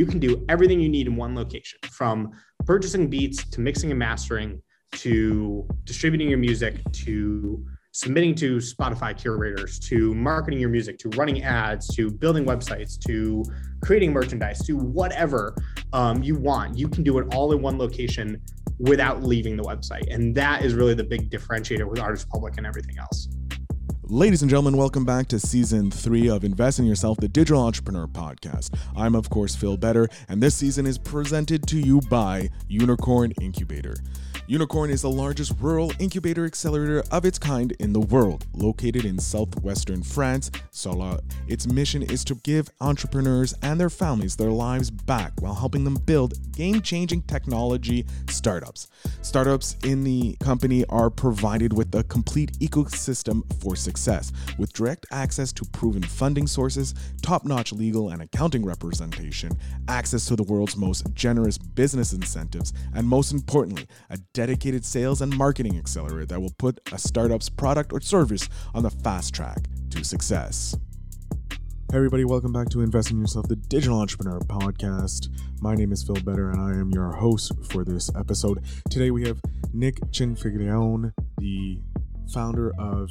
you can do everything you need in one location from purchasing beats to mixing and mastering to distributing your music to submitting to Spotify curators, to marketing your music, to running ads, to building websites, to creating merchandise, to whatever um, you want. You can do it all in one location without leaving the website. And that is really the big differentiator with Artist Republik and everything else. Ladies and gentlemen, welcome back to season three of Invest in Yourself, the Digital Entrepreneur Podcast. I'm, of course, Phil Better, and this season is presented to you by Unicorn Incubator. Unicorn is the largest rural incubator accelerator of its kind in the world, located in southwestern France. Sola. Its mission is to give entrepreneurs and their families their lives back while helping them build game changing technology startups. Startups in the company are provided with a complete ecosystem for success, with direct access to proven funding sources, top notch legal and accounting representation, access to the world's most generous business incentives, and most importantly, a dedicated sales and marketing accelerator that will put a startup's product or service on the fast track to success. Hey everybody, welcome back to Invest in Yourself, the Digital Entrepreneur Podcast. My name is Phil Better and I am your host for this episode. Today we have Nick Cianfaglione, the founder of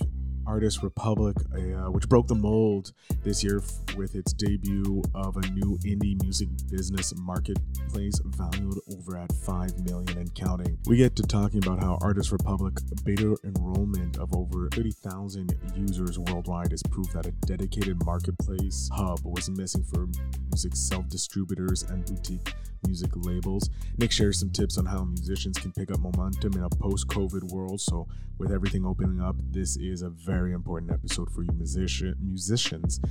Artist Republik, uh, which broke the mold this year f- with its debut of a new indie music business marketplace valued over at 5 million and counting. We get to talking about how Artist Republik beta enrollment of over 30,000 users worldwide is proof that a dedicated marketplace hub was missing for music self-distributors and boutique music labels. Nick shares some tips on how musicians can pick up momentum in a post-COVID world. So, with everything opening up, this is a very important episode for you musician musicians,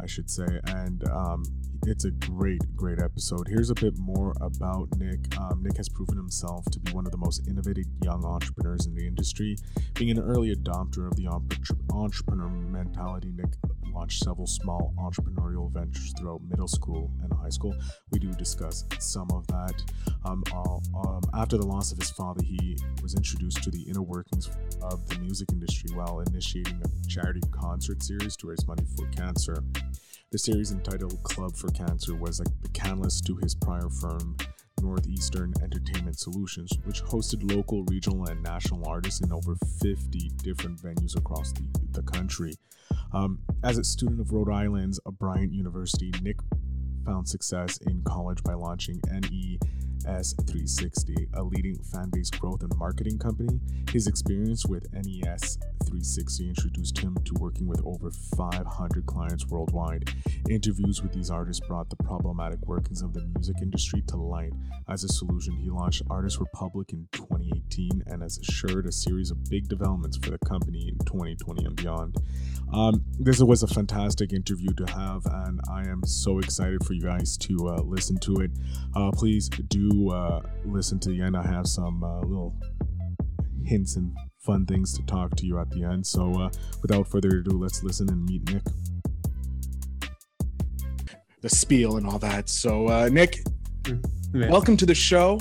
I should say. And um, it's a great, great episode. Here's a bit more about Nick. Um, Nick has proven himself to be one of the most innovative young entrepreneurs in the industry. Being an early adopter of the entrepreneur mentality, Nick launched several small entrepreneurial ventures throughout middle school and high school. We do discuss some of that. Um, um, after the loss of his father, he was introduced to the inner workings of the music industry while initiating a charity concert series to raise money for cancer. The series entitled Club for Cancer was like the catalyst to his prior firm, Northeastern Entertainment Solutions, which hosted local, regional, and national artists in over 50 different venues across the, the country. Um, as a student of Rhode Island's Bryant University, Nick found success in college by launching NE NES360, a leading fan base growth and marketing company. His experience with NES 360 introduced him to working with over 500 clients worldwide. Interviews with these artists brought the problematic workings of the music industry to light. As a solution, he launched Artist Republik in 2018 and has assured a series of big developments for the company in 2020 and beyond. Um, this was a fantastic interview to have, and I am so excited for you guys to uh, listen to it. Uh, please do uh, listen to the end, I have some uh, little hints and fun things to talk to you at the end. So, uh, without further ado, let's listen and meet Nick. The spiel and all that. So, uh, Nick, yeah. welcome to the show.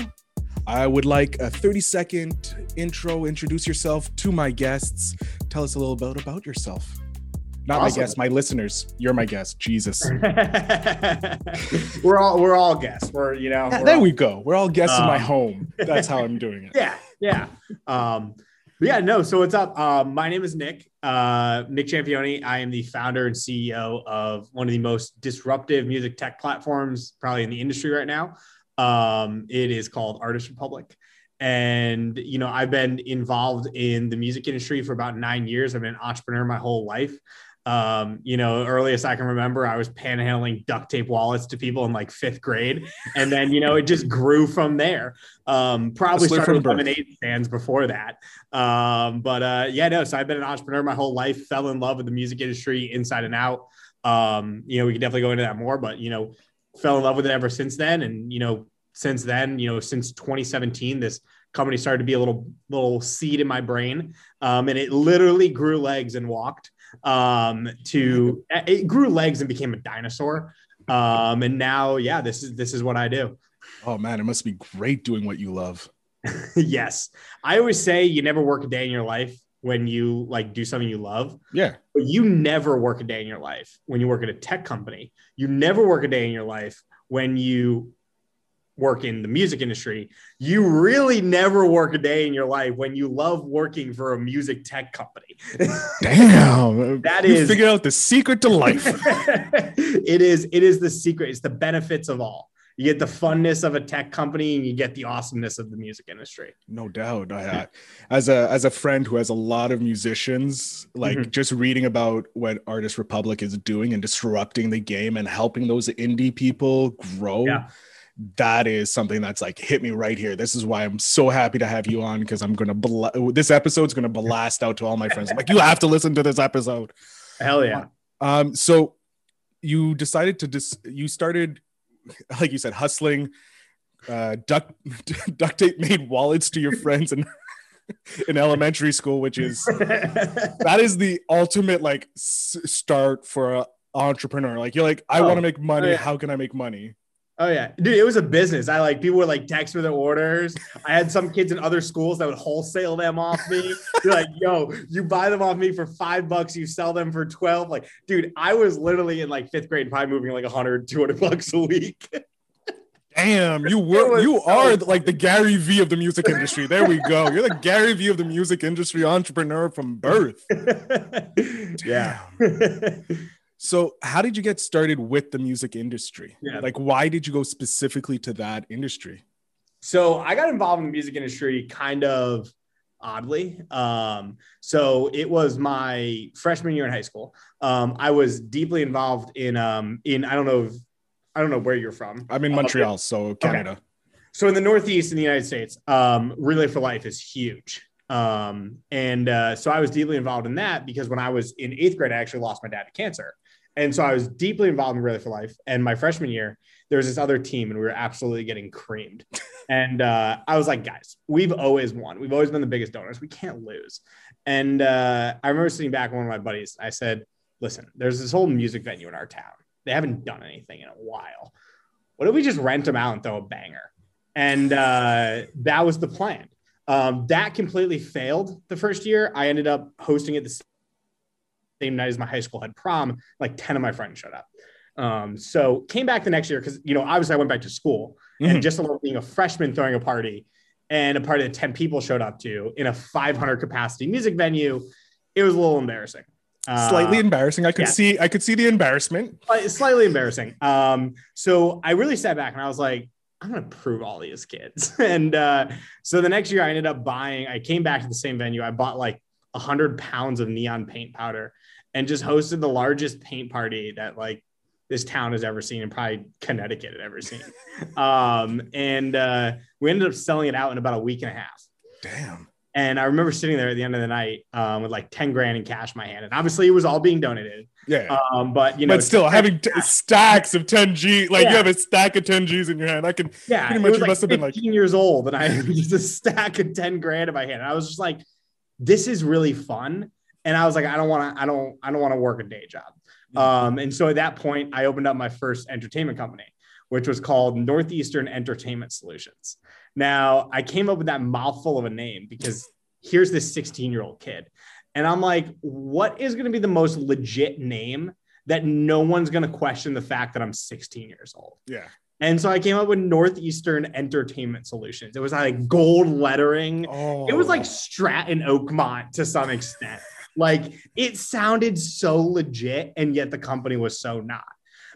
I would like a 30 second intro. Introduce yourself to my guests. Tell us a little bit about yourself. Not awesome. my guests, my listeners. You're my guest. Jesus. we're all we're all guests. We're you know. Yeah, there all, we go. We're all guests um, in my um, home. That's how I'm doing it. Yeah, yeah. Um, yeah, no. So what's up? Um, my name is Nick. Uh, Nick Cianfaglione. I am the founder and CEO of one of the most disruptive music tech platforms, probably in the industry right now. Um, it is called Artist Republik and you know i've been involved in the music industry for about nine years i've been an entrepreneur my whole life um, you know, earliest I can remember, I was panhandling duct tape wallets to people in like fifth grade, and then you know it just grew from there. Um, probably started with lemonade stands before that, um, but uh, yeah, no. So I've been an entrepreneur my whole life. Fell in love with the music industry inside and out. Um, you know, we can definitely go into that more, but you know, fell in love with it ever since then, and you know, since then, you know, since 2017, this company started to be a little little seed in my brain, um, and it literally grew legs and walked um, to it grew legs and became a dinosaur. Um, and now, yeah, this is this is what I do. Oh man, it must be great doing what you love. yes, I always say you never work a day in your life when you like do something you love. Yeah. But you never work a day in your life when you work at a tech company. You never work a day in your life when you work in the music industry, you really never work a day in your life when you love working for a music tech company. Damn, that you is figured out the secret to life. it is it is the secret. It's the benefits of all. You get the funness of a tech company, and you get the awesomeness of the music industry. No doubt. I, I, as a as a friend who has a lot of musicians, like Mhm. just reading about what Artist Republik is doing and disrupting the game and helping those indie people grow. Yeah. That is something that's like hit me right here. This is why I'm so happy to have you on because I'm gonna bla- this episode's gonna blast out to all my friends. I'm like, you have to listen to this episode. Hell yeah. Um, so you decided to dis- you started, like you said, hustling, uh, duct duct tape made wallets to your friends and. in elementary school, which is that is the ultimate like s- start for a entrepreneur. Like you're like, I Oh. want to make money. Yeah. How can I make money? Oh yeah, dude, it was a business. I like people would like text me their orders. I had some kids in other schools that would wholesale them off me. They're like, yo, you buy them off me for five bucks, you sell them for 12. Like, dude, I was literally in like fifth grade, probably moving like 100, 200 bucks a week. Damn, you were you so are like the Gary V of the music industry. There we go. You're the Gary V of the music industry entrepreneur from birth. yeah. So, how did you get started with the music industry? Yeah. Like, why did you go specifically to that industry? So I got involved in the music industry kind of oddly. Um, so it was my freshman year in high school. Um, I was deeply involved in um, in I don't know if, I don't know where you're from. I'm in Uh, Montreal, so Canada. So in the Northeast in the United States, um, Relay for Life is huge. Um, and uh, so I was deeply involved in that because when I was in eighth grade, I actually lost my dad to cancer. And so I was deeply involved in Relay for Life. And my freshman year, there was this other team, and we were absolutely getting creamed. And uh, I was like, guys, we've always won. We've always been the biggest donors. We can't lose. And uh, I remember sitting back with one of my buddies. I said, listen, there's this whole music venue in our town. They haven't done anything in a while. What if we just rent them out and throw a banger? And uh, that was the plan. Um, that completely failed the first year. I ended up hosting it the same night as my high school had prom. Like 10 of my friends showed up. Um, so came back the next year because, you know, obviously I went back to school Mhm. and just being a freshman throwing a party and a party that 10 people showed up to in a 500 capacity music venue, it was a little embarrassing. Uh, Slightly embarrassing. I could yeah. see. I could see the embarrassment. sli- slightly embarrassing. Um, so I really sat back and I was like, I'm gonna prove all these kids. and uh, so the next year I ended up buying, I came back to the same venue. I bought like hundred pounds of neon paint powder and just hosted the largest paint party that like this town has ever seen and probably Connecticut had ever seen. um, and uh, we ended up selling it out in about a week and a half. Damn. And I remember sitting there at the end of the night um, with like 10 grand in cash in my hand. And obviously it was all being donated. Yeah. Um, but you know, but still, having t- stacks of 10 G, like you have a stack of 10 Gs in your hand. I can. Yeah, Pretty it much you like must have been, like- 15 years old, and I had just a stack of 10 grand in my hand. And I was just like, this is really fun. And I was like, I don't want to, I don't, I don't want to work a day job. Um, and so at that point, I opened up my first entertainment company, which was called Northeastern Entertainment Solutions. Now, I came up with that mouthful of a name because here's this 16 year old kid. And I'm like, what is going to be the most legit name that no one's going to question the fact that I'm 16 years old? Yeah. And so I came up with Northeastern Entertainment Solutions. It was like gold lettering. Oh. It was like Stratton Oakmont to some extent. Like it sounded so legit, and yet the company was so not.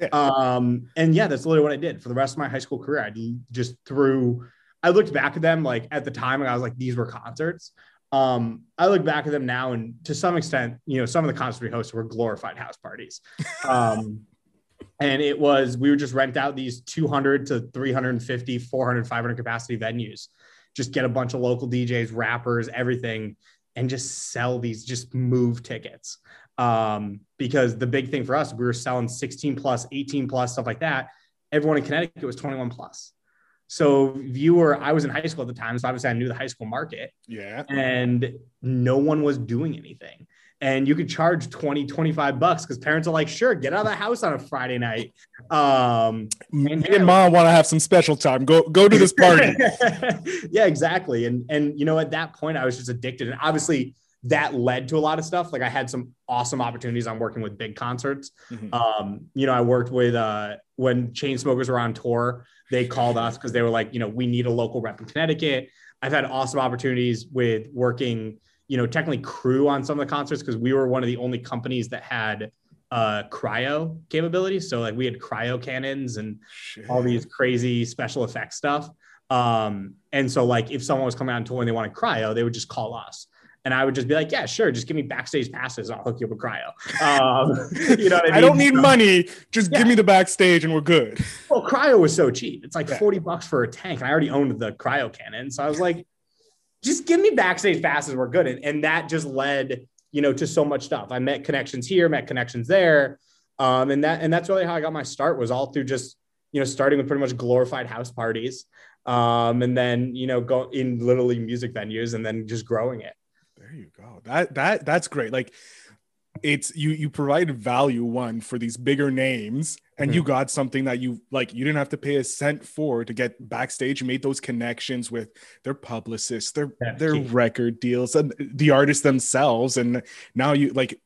Yeah. Um, and yeah, that's literally what I did for the rest of my high school career. I just threw. I looked back at them like at the time, and I was like, these were concerts. Um, I look back at them now, and to some extent, you know, some of the concerts we hosted were glorified house parties. Um, and it was we would just rent out these 200 to 350 400 500 capacity venues just get a bunch of local djs rappers everything and just sell these just move tickets. Um, because the big thing for us we were selling 16 plus 18 plus stuff like that. Everyone in connecticut was 21 plus. So if you were i was in high school at the time so obviously i knew the high school market. Yeah. and no one was doing anything and you could charge 20 25 bucks because parents are like sure get out of the house on a friday night um Me And and mom want to have some special time. Go go to this party. yeah exactly and and you know at that point i was just addicted and obviously that led to a lot of stuff. Like I had some awesome opportunities on working with big concerts. Mm-hmm. Um, you know, I worked with uh, when Chainsmokers were on tour, they called us because they were like, you know, we need a local rep in Connecticut. I've had awesome opportunities with working, you know, technically crew on some of the concerts because we were one of the only companies that had uh cryo capabilities. So like we had cryo cannons and Shit. all these crazy special effects stuff. Um, and so like if someone was coming out on tour and they wanted cryo, they would just call us. And I would just be like, yeah, sure, just give me backstage passes. I'll hook you up with cryo. Um, you know I, mean? I, don't need so, money. Just yeah. give me the backstage and we're good. Well, cryo was so cheap. It's like yeah. 40 bucks for a tank. And I already owned the cryo cannon. So I was like, just give me backstage passes. We're good. And, and that just led, you know, to so much stuff. I met connections here, met connections there. Um, and that, and that's really how I got my start was all through just, you know, starting with pretty much glorified house parties. Um, and then, you know, go in literally music venues and then just growing it. There you go. That that that's great. Like it's you you provide value one for these bigger names and mm-hmm. you got something that you like you didn't have to pay a cent for to get backstage you made those connections with their publicists their their record deals and the artists themselves and now you like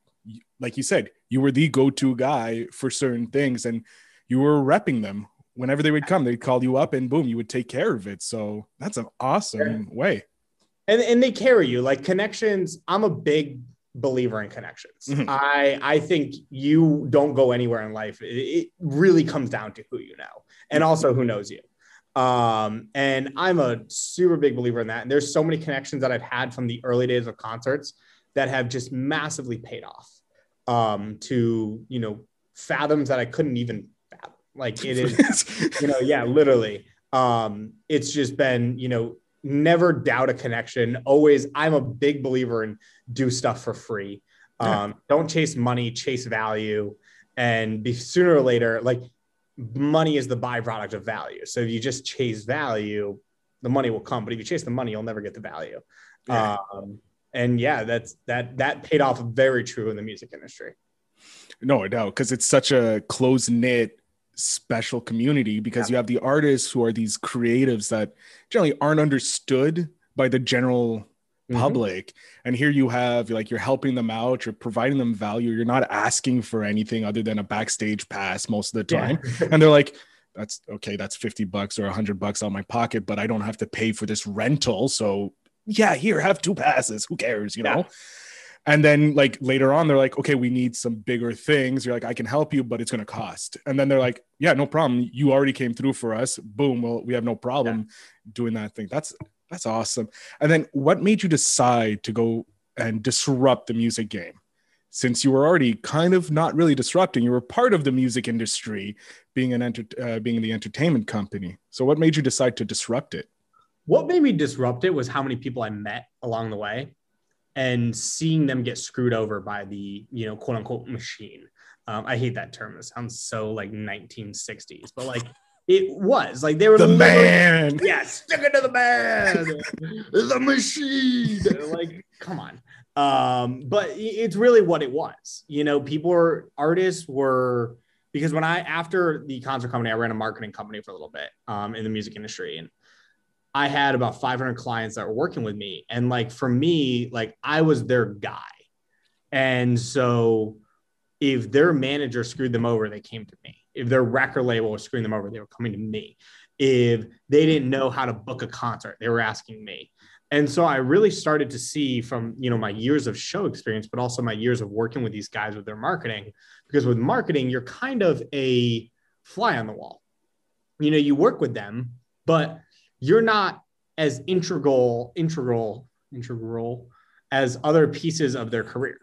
like you said you were the go-to guy for certain things and you were repping them whenever they would come they'd call you up and boom you would take care of it so that's an awesome yeah. way and and they carry you like connections. I'm a big believer in connections. Mm-hmm. I I think you don't go anywhere in life. It, it, really comes down to who you know and also who knows you. Um, and I'm a super big believer in that. And there's so many connections that I've had from the early days of concerts that have just massively paid off um, to you know fathoms that I couldn't even fathom. Like it is, you know, yeah, literally. Um, it's just been you know never doubt a connection. Always, I'm a big believer in do stuff for free. Um, don't chase money, chase value, and be sooner or later, like money is the byproduct of value. So if you just chase value, the money will come. But if you chase the money, you'll never get the value. Yeah. Um, and yeah, that's that that paid off very true in the music industry. No, doubt because it's such a close knit special community because yeah. you have the artists who are these creatives that generally aren't understood by the general mm-hmm. public and here you have like you're helping them out you're providing them value you're not asking for anything other than a backstage pass most of the time yeah. and they're like that's okay that's 50 bucks or 100 bucks on my pocket but i don't have to pay for this rental so yeah here have two passes who cares you yeah. know and then like later on, they're like, okay, we need some bigger things. You're like, I can help you, but it's going to cost. And then they're like, yeah, no problem. You already came through for us. Boom. Well, we have no problem yeah. doing that thing. That's that's awesome. And then what made you decide to go and disrupt the music game? Since you were already kind of not really disrupting, you were part of the music industry, being an enter- uh, being the entertainment company. So, what made you decide to disrupt it? What made me disrupt it was how many people I met along the way and seeing them get screwed over by the you know quote unquote machine. Um, I hate that term. It sounds so like 1960s, but like it was like they were the man. Yeah, stick it to the man, the machine. Like, come on. Um, but it's really what it was. You know, people were artists were because when I after the concert company, I ran a marketing company for a little bit um, in the music industry, and I had about 500 clients that were working with me. And like for me, like I was their guy. And so if their manager screwed them over, they came to me. If their record label was screwing them over, they were coming to me. If they didn't know how to book a concert, they were asking me. And so I really started to see from, you know, my years of show experience, but also my years of working with these guys with their marketing, because with marketing, you're kind of a fly on the wall. You know, you work with them, but you're not as integral, integral, integral as other pieces of their career.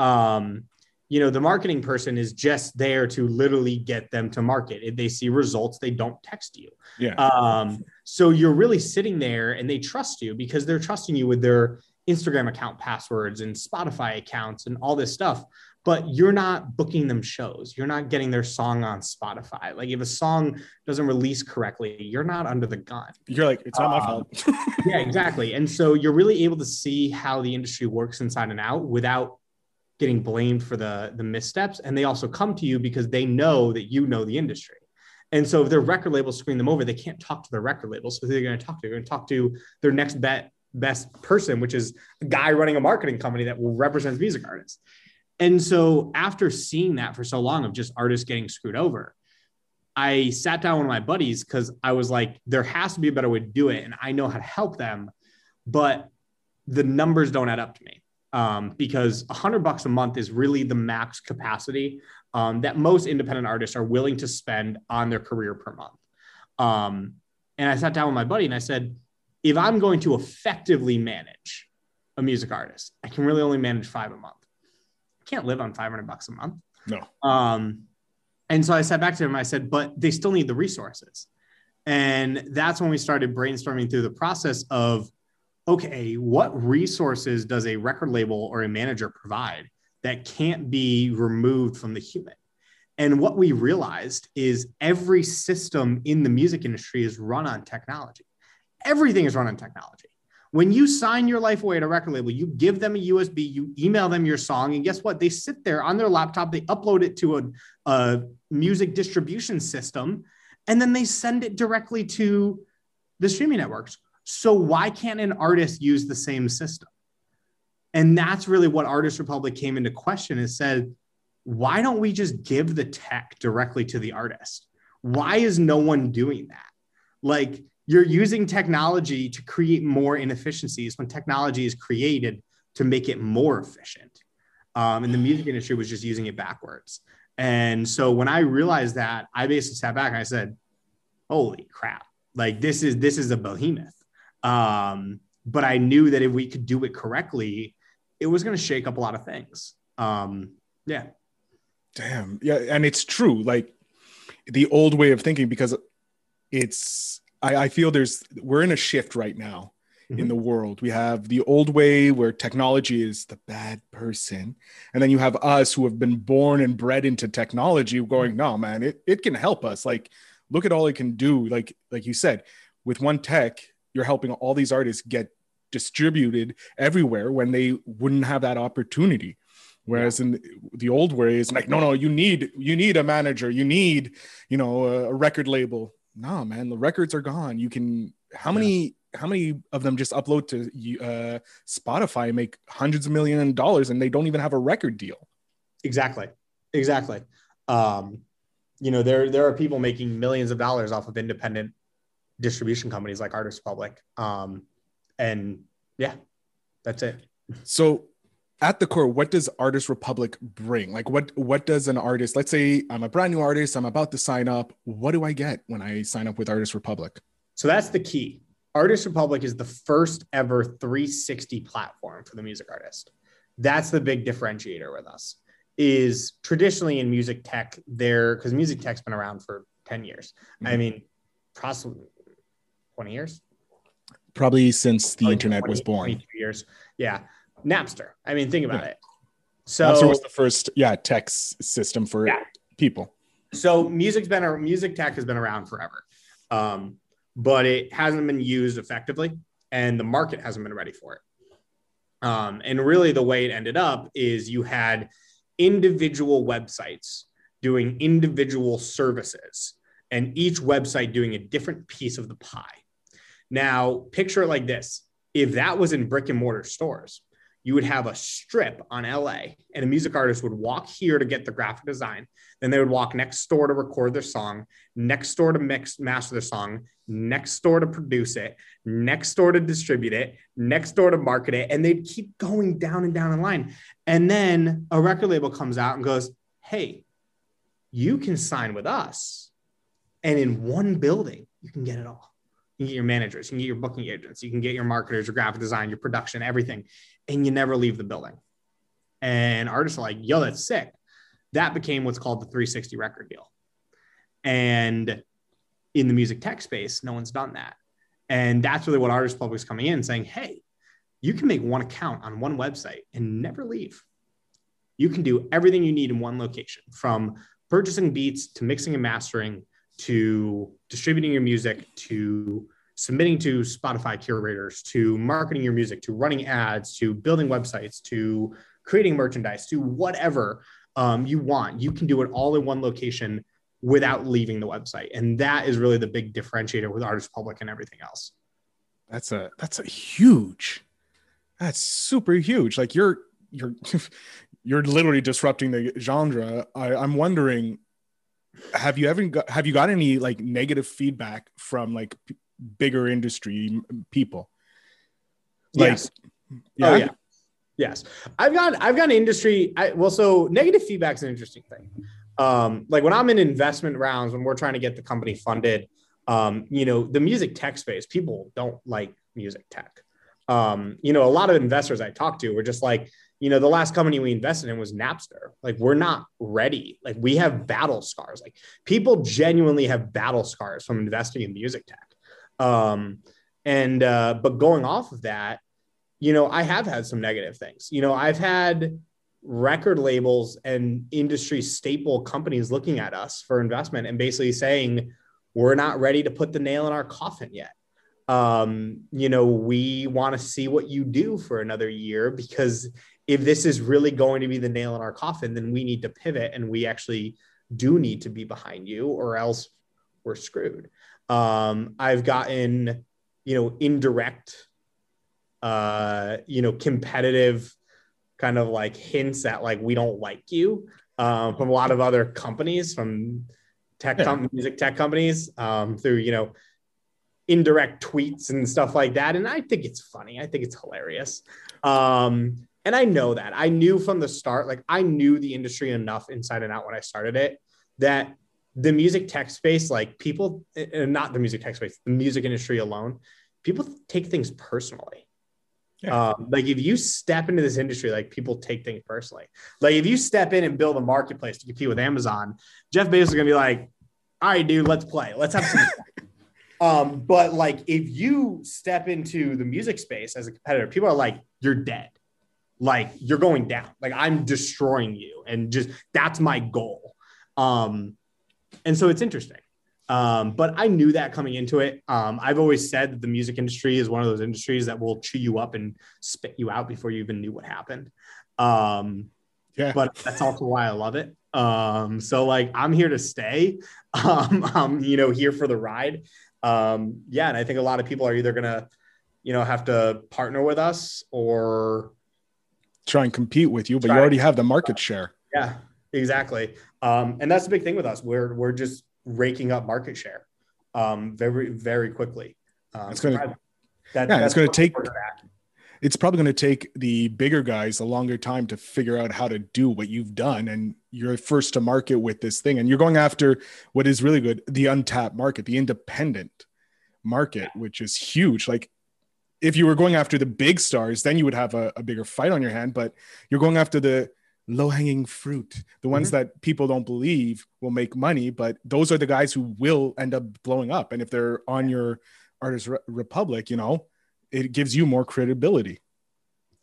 Um, you know, the marketing person is just there to literally get them to market. If they see results, they don't text you. Yeah. Um, so you're really sitting there and they trust you because they're trusting you with their Instagram account passwords and Spotify accounts and all this stuff but you're not booking them shows. You're not getting their song on Spotify. Like if a song doesn't release correctly, you're not under the gun. You're like, it's not um, my fault. yeah, exactly. And so you're really able to see how the industry works inside and out without getting blamed for the the missteps. And they also come to you because they know that you know the industry. And so if their record label screen them over, they can't talk to their record label. So they're going to talk to? They're going to talk to their next bet best person, which is a guy running a marketing company that represents music artists. And so after seeing that for so long of just artists getting screwed over, I sat down with my buddies because I was like, there has to be a better way to do it. And I know how to help them, but the numbers don't add up to me. Um, because a hundred bucks a month is really the max capacity um, that most independent artists are willing to spend on their career per month. Um, and I sat down with my buddy and I said, if I'm going to effectively manage a music artist, I can really only manage five a month. Can't live on 500 bucks a month. No. Um, and so I sat back to him. I said, but they still need the resources. And that's when we started brainstorming through the process of, okay, what resources does a record label or a manager provide that can't be removed from the human? And what we realized is every system in the music industry is run on technology. Everything is run on technology. When you sign your life away at a record label, you give them a USB, you email them your song, and guess what? They sit there on their laptop, they upload it to a, a music distribution system, and then they send it directly to the streaming networks. So, why can't an artist use the same system? And that's really what Artist Republik came into question is said, why don't we just give the tech directly to the artist? Why is no one doing that? Like you're using technology to create more inefficiencies when technology is created to make it more efficient. Um, and the music industry was just using it backwards. And so when I realized that, I basically sat back and I said, "Holy crap! Like this is this is a behemoth." Um, but I knew that if we could do it correctly, it was going to shake up a lot of things. Um, yeah. Damn. Yeah. And it's true. Like the old way of thinking, because it's, I, I feel there's, we're in a shift right now mm-hmm. in the world. We have the old way where technology is the bad person. And then you have us who have been born and bred into technology going, no, man, it, it can help us. Like, look at all it can do. Like, like you said, with one tech, you're helping all these artists get distributed everywhere when they wouldn't have that opportunity. Whereas in the old way, it's like, no, no, you need you need a manager, you need, you know, a record label. No, man, the records are gone. You can how many how many of them just upload to uh, Spotify and make hundreds of million dollars and they don't even have a record deal? Exactly, exactly. Um, you know, there there are people making millions of dollars off of independent distribution companies like Artist Republik, Um, and yeah, that's it. So at the core what does Artist Republik bring? Like what what does an artist let's say i'm a brand new artist i'm about to sign up what do i get when i sign up with Artist Republik? So that's the key. Artist Republik is the first ever 360 platform for the music artist. That's the big differentiator with us is traditionally in music tech there because music tech's been around for 10 years. Mm-hmm. i mean possibly 20 years? Probably since the internet 20, was born. years. Yeah Napster. I mean, think about yeah. it. So Napster was the first, yeah, text system for yeah. people. So music's been a music tech has been around forever, um, but it hasn't been used effectively, and the market hasn't been ready for it. Um, and really, the way it ended up is you had individual websites doing individual services, and each website doing a different piece of the pie. Now, picture it like this: if that was in brick and mortar stores, you would have a strip on LA and a music artist would walk here to get the graphic design. Then they would walk next door to record their song, next door to mix, master their song, next door to produce it, next door to distribute it, next door to market it. And they'd keep going down and down the line. And then a record label comes out and goes, Hey, you can sign with us. And in one building, you can get it all. You can get your managers, you can get your booking agents, you can get your marketers, your graphic design, your production, everything and you never leave the building. And artists are like, yo, that's sick. That became what's called the 360 record deal. And in the music tech space, no one's done that. And that's really what Artist Republik is coming in saying, hey, you can make one account on one website and never leave. You can do everything you need in one location from purchasing beats to mixing and mastering to distributing your music to submitting to Spotify curators, to marketing your music, to running ads, to building websites, to creating merchandise, to whatever um, you want. You can do it all in one location without leaving the website. And that is really the big differentiator with Artist Republik and everything else. That's a that's a huge. That's super huge. Like you're you're you're literally disrupting the genre. I, I'm wondering, have you ever got have you got any like negative feedback from like p- bigger industry people? Like, yes. Yeah. Oh yeah. Yes, I've got I've got industry. I, well, so negative feedback is an interesting thing. Um, like when I'm in investment rounds, when we're trying to get the company funded, um, you know, the music tech space, people don't like music tech. Um, you know, a lot of investors I talk to were just like, you know, the last company we invested in was Napster. Like, we're not ready. Like, we have battle scars. Like, people genuinely have battle scars from investing in music tech. Um, and uh, but going off of that, you know, I have had some negative things. You know, I've had record labels and industry staple companies looking at us for investment and basically saying, we're not ready to put the nail in our coffin yet. Um, you know, we want to see what you do for another year because if this is really going to be the nail in our coffin, then we need to pivot and we actually do need to be behind you or else we're screwed. Um, I've gotten, you know, indirect uh, you know, competitive kind of like hints at like we don't like you um, from a lot of other companies, from tech com- music tech companies, um, through you know indirect tweets and stuff like that. And I think it's funny. I think it's hilarious. Um, and I know that I knew from the start, like I knew the industry enough inside and out when I started it that the music tech space, like people, eh, eh, not the music tech space, the music industry alone, people take things personally. Yeah. Um, like if you step into this industry, like people take things personally. Like if you step in and build a marketplace to compete with Amazon, Jeff Bezos is gonna be like, "All right, dude, let's play. Let's have some." um, but like if you step into the music space as a competitor, people are like, "You're dead. Like you're going down. Like I'm destroying you, and just that's my goal." Um, and so it's interesting. Um, but I knew that coming into it. Um, I've always said that the music industry is one of those industries that will chew you up and spit you out before you even knew what happened. Um, yeah. But that's also why I love it. Um, so like I'm here to stay. Um, I'm you know here for the ride. Um, yeah, and I think a lot of people are either gonna, you know, have to partner with us or try and compete with you, but you already have the market share. Yeah, exactly. Um, and that's the big thing with us. We're we're just raking up market share um, very very quickly. Um, it's going to that, yeah, it's going to take. It's probably going to take the bigger guys a longer time to figure out how to do what you've done, and you're first to market with this thing, and you're going after what is really good, the untapped market, the independent market, which is huge. Like if you were going after the big stars, then you would have a, a bigger fight on your hand, but you're going after the low hanging fruit, the ones mm-hmm. that people don't believe will make money, but those are the guys who will end up blowing up. And if they're on your artist re- republic, you know, it gives you more credibility.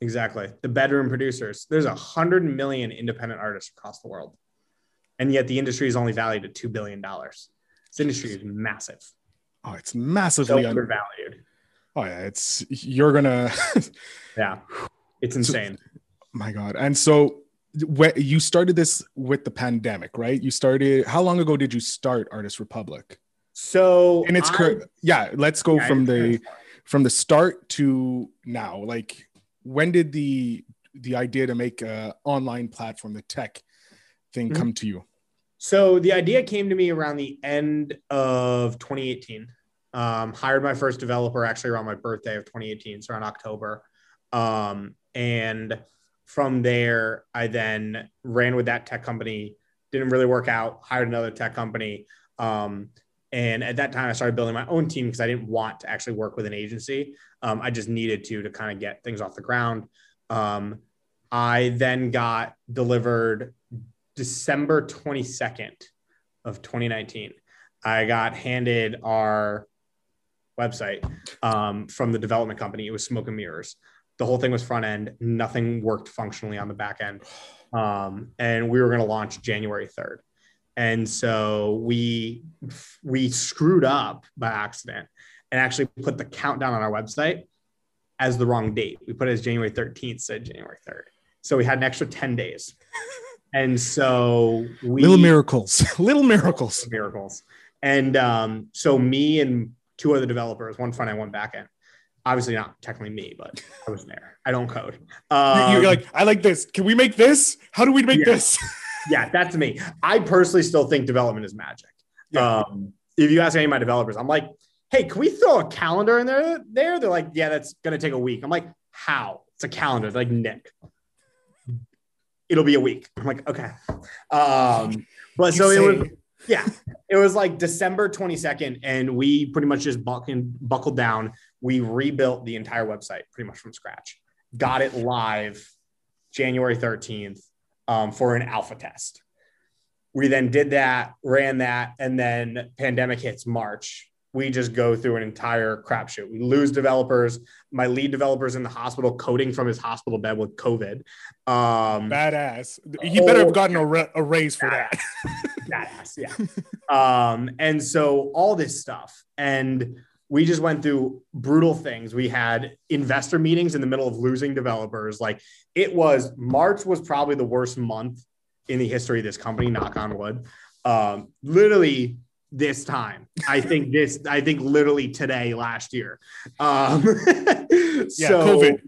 Exactly. The bedroom producers. There's a hundred million independent artists across the world. And yet the industry is only valued at $2 billion. This industry is massive. Oh, it's massively so undervalued. Oh yeah. It's, you're gonna, yeah, it's insane. So, my God. And so you started this with the pandemic, right? You started. How long ago did you start Artist Republik? So and it's current. Yeah, let's go yeah, from the from the start to now. Like, when did the the idea to make a online platform, the tech thing, mm-hmm. come to you? So the idea came to me around the end of 2018. Um, hired my first developer actually around my birthday of 2018, so around October. Um, and from there, I then ran with that tech company. Didn't really work out. Hired another tech company. Um, and at that time, I started building my own team because I didn't want to actually work with an agency. Um, I just needed to to kind of get things off the ground. Um, I then got delivered December 22nd of 2019. I got handed our website um, from the development company. It was Smoke and Mirrors. The whole thing was front end nothing worked functionally on the back end. Um, and we were going to launch january 3rd and so we we screwed up by accident and actually put the countdown on our website as the wrong date. We put it as january 13th said january 3rd so we had an extra 10 days. And so we little miracles. Little miracles. Miracles. And um, so me and two other developers one front end one back end obviously not technically me, but I was there. I don't code. Um, You're like, I like this. Can we make this? How do we make Yeah. this? yeah, that's me. I personally still think development is magic. Yeah. Um, if you ask any of my developers, I'm like, hey, can we throw a calendar in there? There, they're like, yeah, that's gonna take a week. I'm like, how? It's a calendar. They're like Nick. It'll be a week. I'm like, okay. Um, but so it You was yeah, it was like December 22nd, and we pretty much just buckled, buckled down. We rebuilt the entire website pretty much from scratch. Got it live January 13th um, for an alpha test. We then did that, ran that, and then pandemic hits March. We just go through an entire crapshoot. We lose developers. My lead developer's in the hospital coding from his hospital bed with COVID. Um, Badass. He better Oh. have gotten a, ra- a raise for that. badass yeah um and so all this stuff and we just went through brutal things we had investor meetings in the middle of losing developers like it was march was probably the worst month in the history of this company knock on wood um literally this time. I think this i think literally today last year. Um Yeah, so COVID.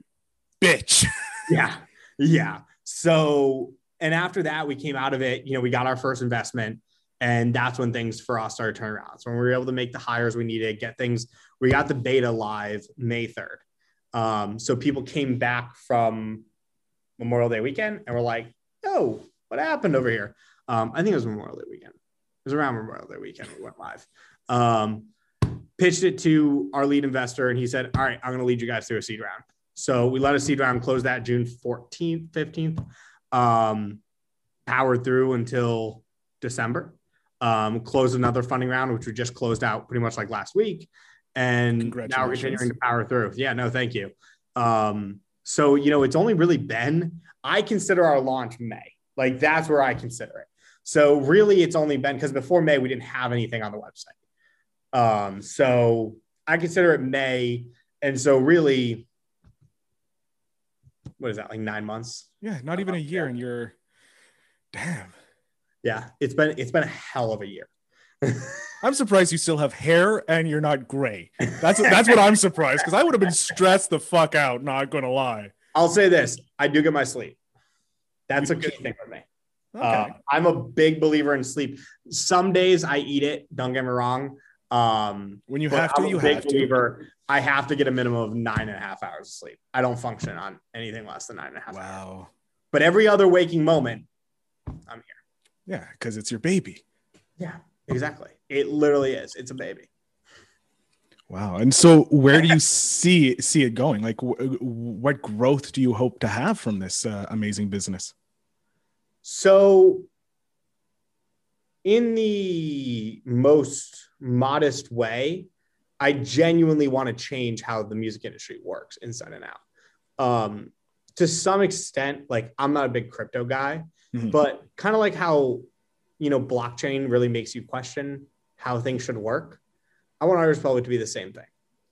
Bitch. yeah yeah. So and after that we came out of it you know we got our first investment and that's when things for us started turning around. So when we were able to make the hires we needed get things we got the beta live may 3rd um, so people came back from memorial day weekend and were like oh what happened over here? Um, i think it was memorial day weekend was around memorial day weekend we went live um, pitched it to our lead investor and he said all right i'm going to lead you guys through a seed round so we let a seed round close that June 14th, 15th, um, powered through until December. Um, closed another funding round, which we just closed out pretty much like last week. And now we're continuing to power through. Yeah, no, thank you. Um, so, you know, it's only really been, I consider our launch May. Like that's where I consider it. So really it's only been because before May, we didn't have anything on the website. Um, so I consider it May. And so really, what is that like nine months Yeah, not even a year, and you're damn. yeah it's been it's been a hell of a year I'm surprised you still have hair and you're not gray. That's that's what I'm surprised because I would have been stressed the fuck out. Not gonna lie. i'll say this i do get my sleep that's a key thing for me Okay. uh, i'm a big believer in sleep some days i eat it don't get me wrong um when you have to, I'm a big have to. believer i have to get a minimum of nine and a half hours of sleep i don't function on anything less than nine and a half hours Wow. but every other waking moment i'm here Yeah, because it's your baby. yeah exactly it literally is it's a baby Wow. And so, where do you see see it going? Like, wh- what growth do you hope to have from this uh, amazing business? So, in the most modest way, I genuinely want to change how the music industry works inside and out. Um, to some extent, like I'm not a big crypto guy, Mhm. but kind of like how you know blockchain really makes you question how things should work. I want Artist Republik to be the same thing.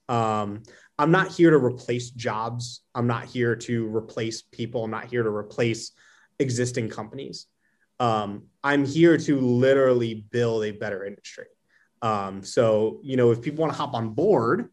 Um, I'm not here to replace jobs. I'm not here to replace people. I'm not here to replace existing companies. Um, I'm here to literally build a better industry. Um, so, you know, if people want to hop on board,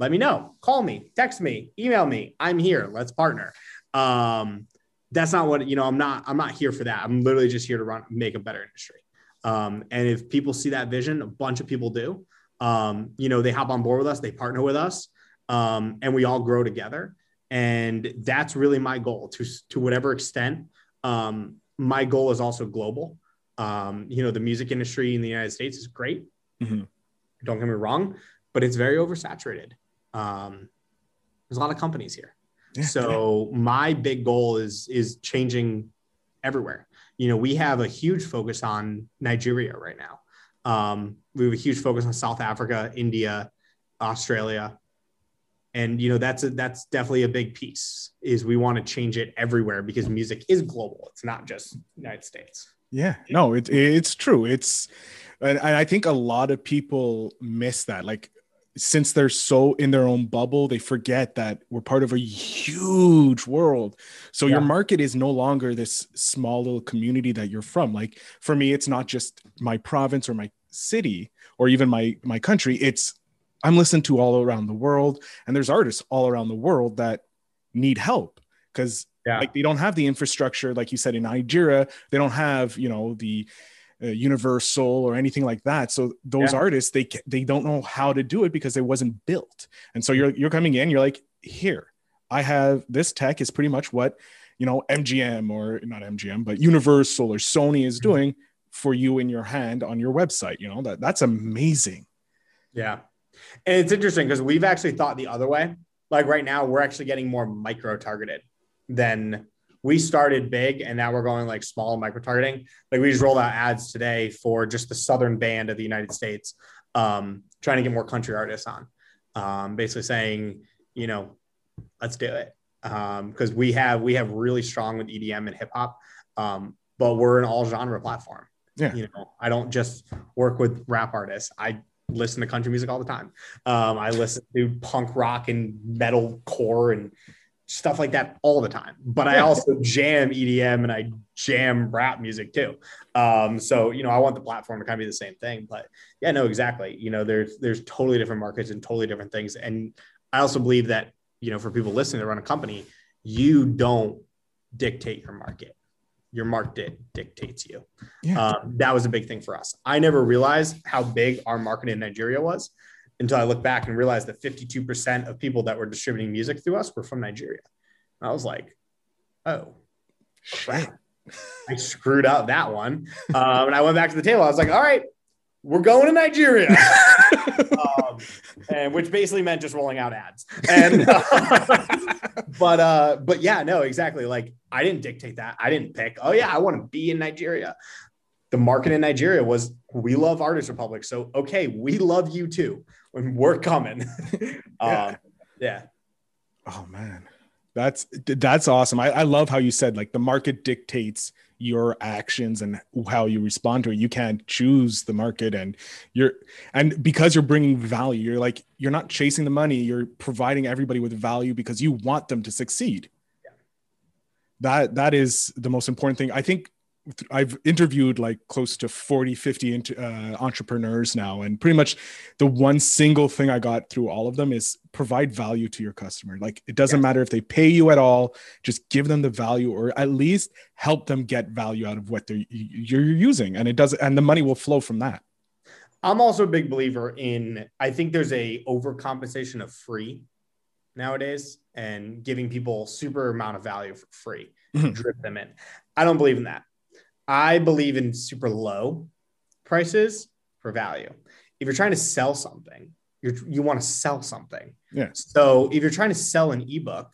let me know. Call me, text me, email me. I'm here. Let's partner. Um, that's not what you know. I'm not. I'm not here for that. I'm literally just here to run, make a better industry. Um, and if people see that vision, a bunch of people do. Um, you know, they hop on board with us, they partner with us, um, and we all grow together. And that's really my goal to to whatever extent. Um, my goal is also global. Um, you know, the music industry in the United States is great. Mhm. Don't get me wrong, but it's very oversaturated. Um, there's a lot of companies here. Yeah. So my big goal is is changing everywhere. You know, we have a huge focus on Nigeria right now. Um, we have a huge focus on South Africa, India, Australia, and you know that's a, that's definitely a big piece. Is we want to change it everywhere because music is global. It's not just United States. Yeah, no, it, it's true. It's, and and I think a lot of people miss that. Like, since they're so in their own bubble, they forget that we're part of a huge world. So your market is no longer this small little community that you're from. Like for me, it's not just my province or my city or even my my country. It's I'm listened to all around the world, and there's artists all around the world that need help because yeah. like they don't have the infrastructure, like you said in Nigeria, they don't have you know the uh, Universal or anything like that. So those yeah. artists they they don't know how to do it because it wasn't built. And so you're you're coming in, you're like, here, I have this tech is pretty much what you know MGM or not MGM, but Universal or Sony is mm-hmm. doing for you in your hand on your website. You know that that's amazing. Yeah, and it's interesting because we've actually thought the other way. Like right now, we're actually getting more micro targeted than we started big and now we're going like small micro targeting. Like we just rolled out ads today for just the southern band of the United States, um, trying to get more country artists on. Um, basically saying, you know, let's do it. because um, we have we have really strong with EDM and hip hop, um, but we're an all genre platform. Yeah. You know, I don't just work with rap artists. I listen to country music all the time. Um, I listen to punk rock and metal core and stuff like that all the time. But I also jam EDM and I jam rap music too. Um, so you know, I want the platform to kind of be the same thing. But yeah, no, exactly. You know, there's there's totally different markets and totally different things. And I also believe that you know, for people listening to run a company, you don't dictate your market. Your market dictates you. Yeah. Um, that was a big thing for us. I never realized how big our market in Nigeria was until I look back and realized that 52% of people that were distributing music through us were from Nigeria. And I was like, oh, shit. I screwed up that one. Um, and I went back to the table. I was like, all right, we're going to Nigeria. um, and which basically meant just rolling out ads. And uh, but uh, but yeah, no, exactly. Like I didn't dictate that. I didn't pick, oh yeah, I want to be in Nigeria the market in Nigeria was we love Artist Republik. So, okay, we love you too. When we're coming. yeah. Um, yeah. Oh man. That's that's awesome. I, I love how you said like the market dictates your actions and how you respond to it. You can't choose the market and you're and because you're bringing value, you're like you're not chasing the money, you're providing everybody with value because you want them to succeed. Yeah. That that is the most important thing. I think I've interviewed like close to 40, 50 uh, entrepreneurs now. And pretty much the one single thing I got through all of them is provide value to your customer. Like it doesn't matter if they pay you at all, just give them the value or at least help them get value out of what they're you're using. And it does, and the money will flow from that. I'm also a big believer in, I think there's a overcompensation of free nowadays and giving people super amount of value for free, mm-hmm. drip them in. I don't believe in that. I believe in super low prices for value. If you're trying to sell something, you you want to sell something. Yeah. So if you're trying to sell an ebook,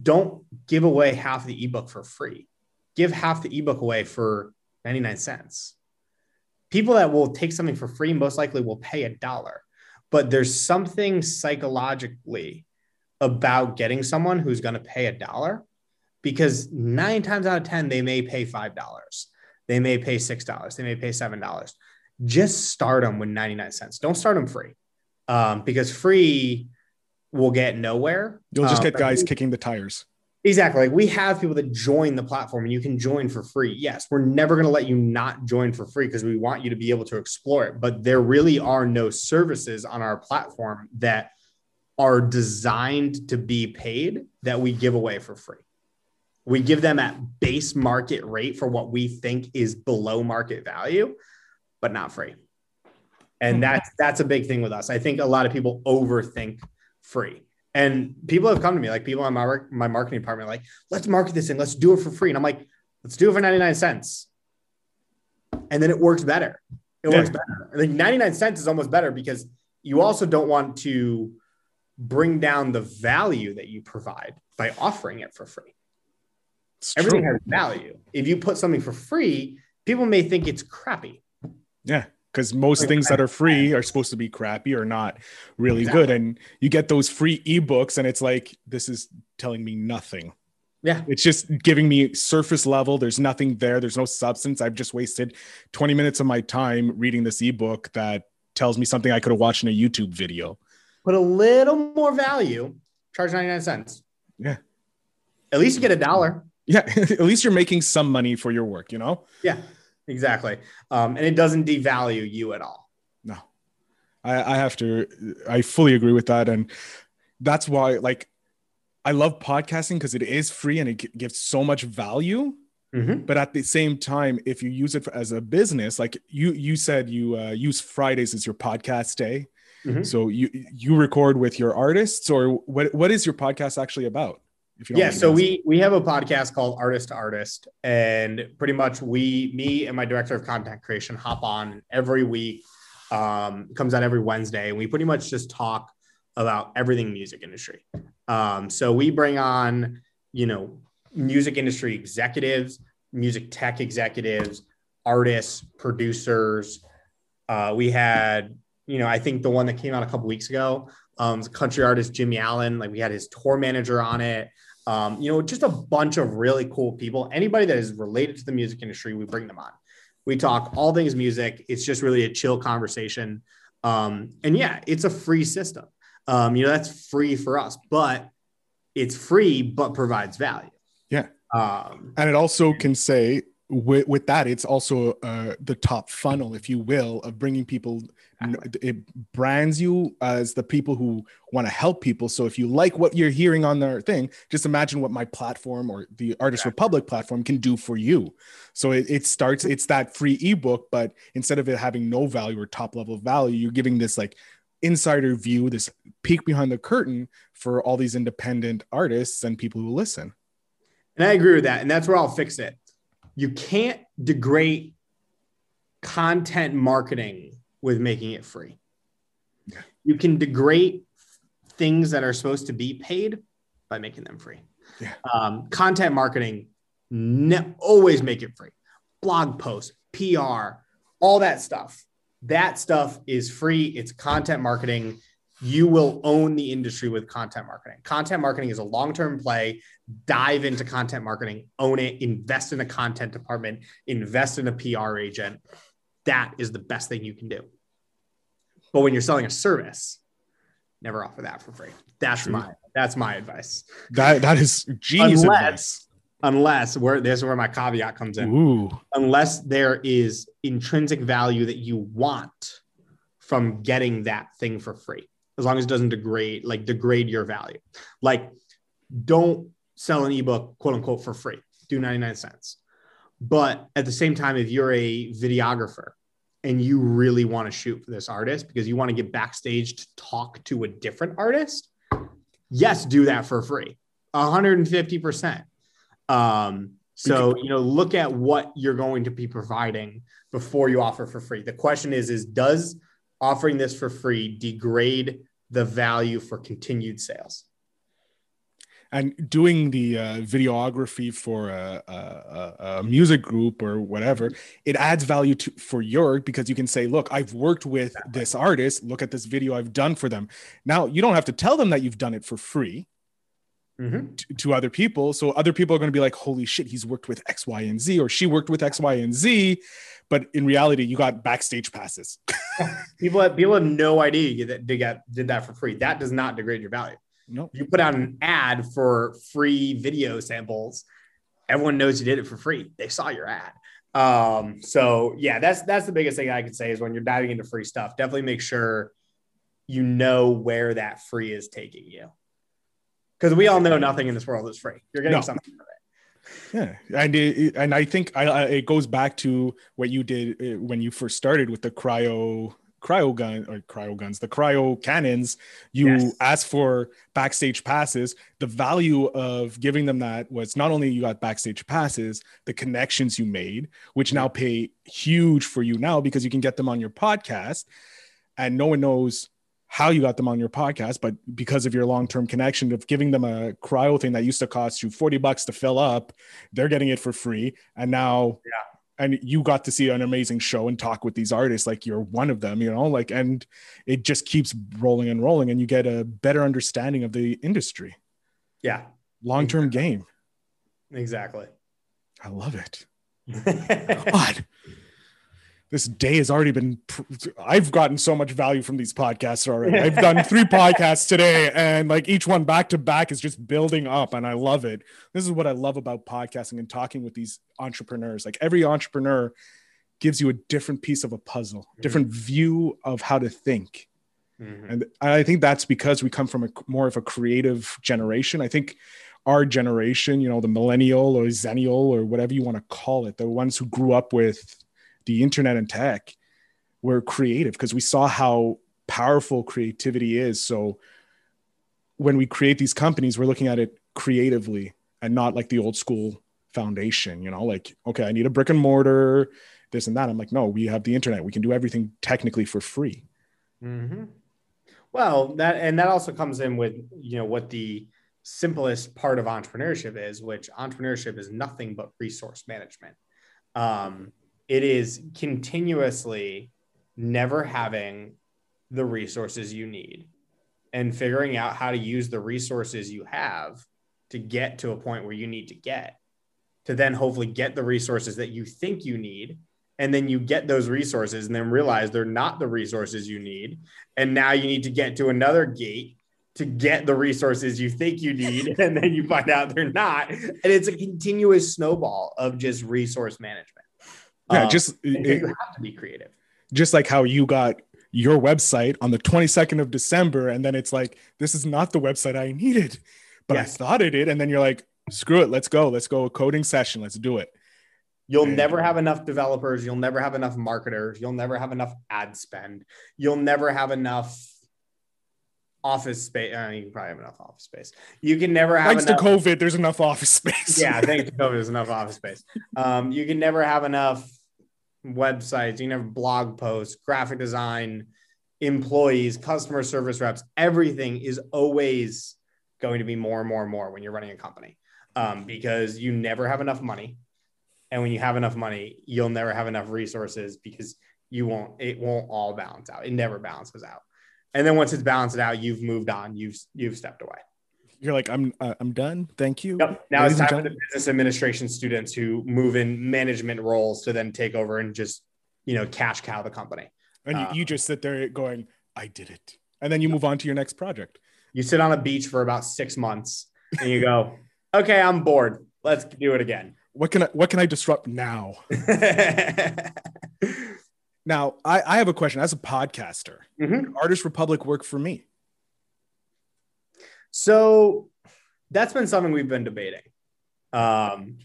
don't give away half the ebook for free. Give half the ebook away for 99 cents. People that will take something for free most likely will pay a dollar. But there's something psychologically about getting someone who's going to pay a dollar because nine times out of 10, they may pay $5. They may pay $6. They may pay $7. Just start them with 99 cents. Don't start them free um, because free will get nowhere. You'll just um, get guys we, kicking the tires. Exactly. Like we have people that join the platform and you can join for free. Yes, we're never going to let you not join for free because we want you to be able to explore it. But there really are no services on our platform that are designed to be paid that we give away for free. We give them at base market rate for what we think is below market value, but not free. And hmm. that's that's a big thing with us. I think a lot of people overthink free. And people have come to me, like people on my, my marketing department, like, let's market this and let's do it for free. And I'm like, let's do it for 99 cents. And then it works better. It yeah. works better. I think 99 cents is almost better because you also don't want to bring down the value that you provide by offering it for free. It's Everything true. has value. If you put something for free, people may think it's crappy. Yeah, because most things that are free are supposed to be crappy or not really exactly. good. And you get those free ebooks, and it's like, this is telling me nothing. Yeah. It's just giving me surface level. There's nothing there. There's no substance. I've just wasted 20 minutes of my time reading this ebook that tells me something I could have watched in a YouTube video. Put a little more value, charge 99 cents. Yeah. At least you get a dollar yeah at least you're making some money for your work you know yeah exactly um, and it doesn't devalue you at all no I, I have to, I fully agree with that. And that's why, like, I love podcasting because it is free and it gives so much value. Mm-hmm. But at the same time, if you use it as a business, like you you said, you uh, use Fridays as your podcast day. Mm-hmm. So you you record with your artists, or what what is your podcast actually about? Yeah, so we we have a podcast called Artist to Artist, and pretty much we, me and my director of content creation, hop on every week. Um, comes out every Wednesday, and we pretty much just talk about everything music industry. Um, so we bring on, you know, music industry executives, music tech executives, artists, producers. Uh, we had, you know, I think the one that came out a couple weeks ago, um, country artist Jimmy Allen. Like we had his tour manager on it. Um, you know, just a bunch of really cool people. Anybody that is related to the music industry, we bring them on. We talk all things music. It's just really a chill conversation. Um, and yeah, it's a free system. Um, you know, that's free for us, but it's free, but provides value. Yeah. Um, and it also can say with, with that, it's also uh, the top funnel, if you will, of bringing people. It brands you as the people who want to help people. So if you like what you're hearing on their thing, just imagine what my platform or the Artist Republik platform can do for you. So it, it starts, it's that free ebook, but instead of it having no value or top level value, you're giving this like insider view, this peek behind the curtain for all these independent artists and people who listen. And I agree with that. And that's where I'll fix it. You can't degrade content marketing with making it free. Yeah. You can degrade things that are supposed to be paid by making them free. Yeah. Um, content marketing, ne- always make it free. Blog posts, PR, all that stuff that stuff is free. It's content marketing. You will own the industry with content marketing. Content marketing is a long term play. Dive into content marketing, own it, invest in a content department, invest in a PR agent. That is the best thing you can do. But when you're selling a service, never offer that for free. That's True. my that's my advice. That that is genius unless, advice unless where this is where my caveat comes in. Ooh. Unless there is intrinsic value that you want from getting that thing for free, as long as it doesn't degrade like degrade your value. Like, don't sell an ebook quote unquote for free. Do 99 cents. But at the same time, if you're a videographer and you really want to shoot for this artist because you want to get backstage to talk to a different artist, yes, do that for free. 150%. Um, so you know, look at what you're going to be providing before you offer for free. The question is: is does offering this for free degrade the value for continued sales? And doing the uh, videography for a, a, a, music group or whatever, it adds value to for your because you can say, "Look, I've worked with this artist. Look at this video I've done for them." Now you don't have to tell them that you've done it for free mm-hmm. to, to, other people. So other people are going to be like, holy shit, he's worked with X, Y, and Z, or she worked with X, Y, and Z. But in reality, you got backstage passes. people have people have no idea that they got did that for free. That does not degrade your value. No, nope. you put out an ad for free video samples. Everyone knows you did it for free. They saw your ad. Um, so yeah, that's that's the biggest thing I could say is when you're diving into free stuff, definitely make sure you know where that free is taking you because we all know nothing in this world is free. You're getting no. something. Yeah, and it, and I think I, I, it goes back to what you did uh, when you first started with the cryo cryo gun or cryo guns, the cryo cannons. You yes. asked for backstage passes. The value of giving them that was not only you got backstage passes, the connections you made, which now pay huge for you now because you can get them on your podcast, and no one knows how you got them on your podcast, but because of your long-term connection of giving them a cryo thing that used to cost you 40 bucks to fill up, they're getting it for free. And now yeah. and you got to see an amazing show and talk with these artists like you're one of them, you know, like and it just keeps rolling and rolling and you get a better understanding of the industry. Yeah. Long-term exactly. game. Exactly. I love it. God this day has already been i've gotten so much value from these podcasts already i've done three podcasts today and like each one back to back is just building up and i love it this is what i love about podcasting and talking with these entrepreneurs like every entrepreneur gives you a different piece of a puzzle mm-hmm. different view of how to think Mm-hmm. And I think that's because we come from a more of a creative generation. I think our generation, you know, the millennial or zennial or whatever you want to call it, the ones who grew up with the internet and tech, were creative because we saw how powerful creativity is. So when we create these companies, we're looking at it creatively and not like the old school foundation, you know, like, okay, I need a brick and mortar, this and that. I'm like, no, we have the internet. We can do everything technically for free. Mm-hmm. Well, that and that also comes in with you know what the simplest part of entrepreneurship is, which entrepreneurship is nothing but resource management. Um, it is continuously never having the resources you need and figuring out how to use the resources you have to get to a point where you need to get to then hopefully get the resources that you think you need. And then you get those resources and then realize they're not the resources you need. And now you need to get to another gate to get the resources you think you need. And then you find out they're not. And it's a continuous snowball of just resource management yeah um, just it, you have to be creative just like how you got your website on the 22nd of december and then it's like this is not the website i needed but yes. i thought it did and then you're like screw it let's go let's go a coding session let's do it You'll never have enough developers. You'll never have enough marketers. You'll never have enough ad spend. You'll never have enough office space. Mean, you probably have enough office space. You can never have thanks enough, to COVID. There's enough office space. yeah, thanks to COVID, there's enough office space. Um, you can never have enough websites. You can have blog posts, graphic design, employees, customer service reps. Everything is always going to be more and more and more when you're running a company um, because you never have enough money and when you have enough money you'll never have enough resources because you won't it won't all balance out it never balances out and then once it's balanced out you've moved on you've you've stepped away you're like i'm uh, i'm done thank you yep. now Ladies it's time for the business administration students who move in management roles to then take over and just you know cash cow the company and you, you just sit there going i did it and then you move on to your next project you sit on a beach for about six months and you go okay i'm bored let's do it again what can I what can I disrupt now? now, I, I have a question. As a podcaster, mm-hmm. Artist Republik work for me? So that's been something we've been debating. Um,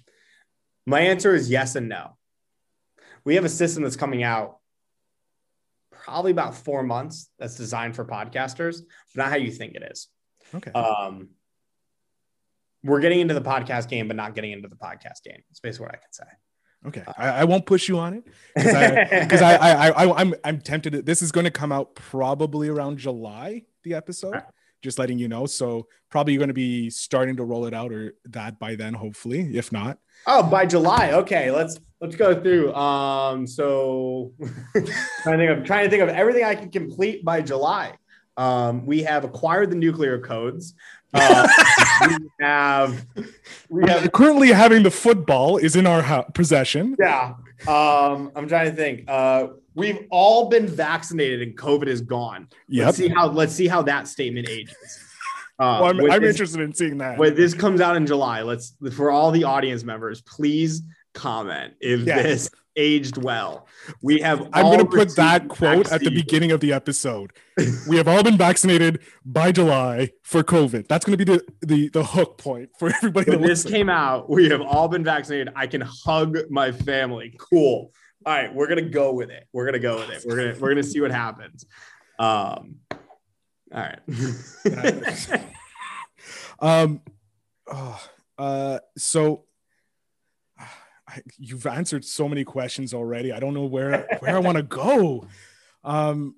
my answer is yes and no. We have a system that's coming out probably about four months that's designed for podcasters, but not how you think it is. Okay. Um, we're getting into the podcast game, but not getting into the podcast game. It's basically what I can say. Okay, I, I, won't push you on it because I, I, I, I, I'm I'm tempted. To, this is going to come out probably around July. The episode, right. Just letting you know. So probably you're going to be starting to roll it out or that by then, hopefully. If not, oh, by July. Okay, let's let's go through. Um, so trying to think of trying to think of everything I can complete by July. Um, we have acquired the nuclear codes. Uh, we have we have currently having the football is in our possession. Yeah. Um, I'm trying to think. Uh, we've all been vaccinated and COVID is gone. Yep. Let's see how let's see how that statement ages. Uh, well, I'm, I'm this, interested in seeing that. When this comes out in July, let's for all the audience members, please comment if yes. this aged well. We have. I'm going to put that quote vaccine. at the beginning of the episode. we have all been vaccinated by July for COVID. That's going to be the the the hook point for everybody. When this came out, we have all been vaccinated. I can hug my family. Cool. All right, we're gonna go with it. We're gonna go with it. We're gonna we're gonna see what happens. Um. All right. um. Oh, uh. So I, you've answered so many questions already. I don't know where where I want to go. Um,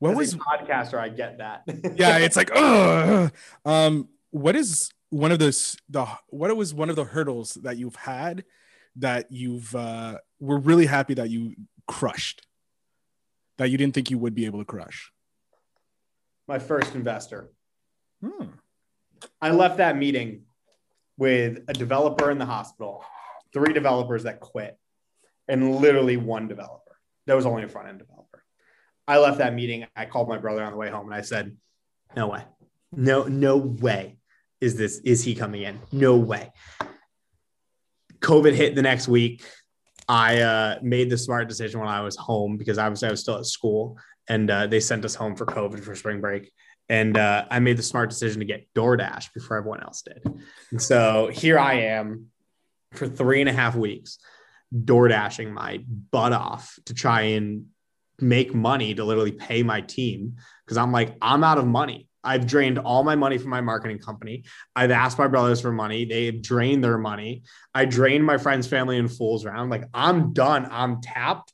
what As was podcaster? I get that. yeah, it's like, oh, um, what is one of those the what was one of the hurdles that you've had that you've uh, were really happy that you crushed that you didn't think you would be able to crush? My first investor. Hmm. I left that meeting with a developer in the hospital, three developers that quit, and literally one developer. That was only a front end developer. I left that meeting. I called my brother on the way home and I said, No way. No, no way is this, is he coming in? No way. COVID hit the next week. I uh, made the smart decision when I was home because obviously I was still at school and uh, they sent us home for COVID for spring break. And uh, I made the smart decision to get DoorDash before everyone else did. And so here I am for three and a half weeks, door dashing my butt off to try and make money to literally pay my team because I'm like, I'm out of money. I've drained all my money from my marketing company. I've asked my brothers for money. They've drained their money. I drained my friends, family, and fools around. Like, I'm done. I'm tapped.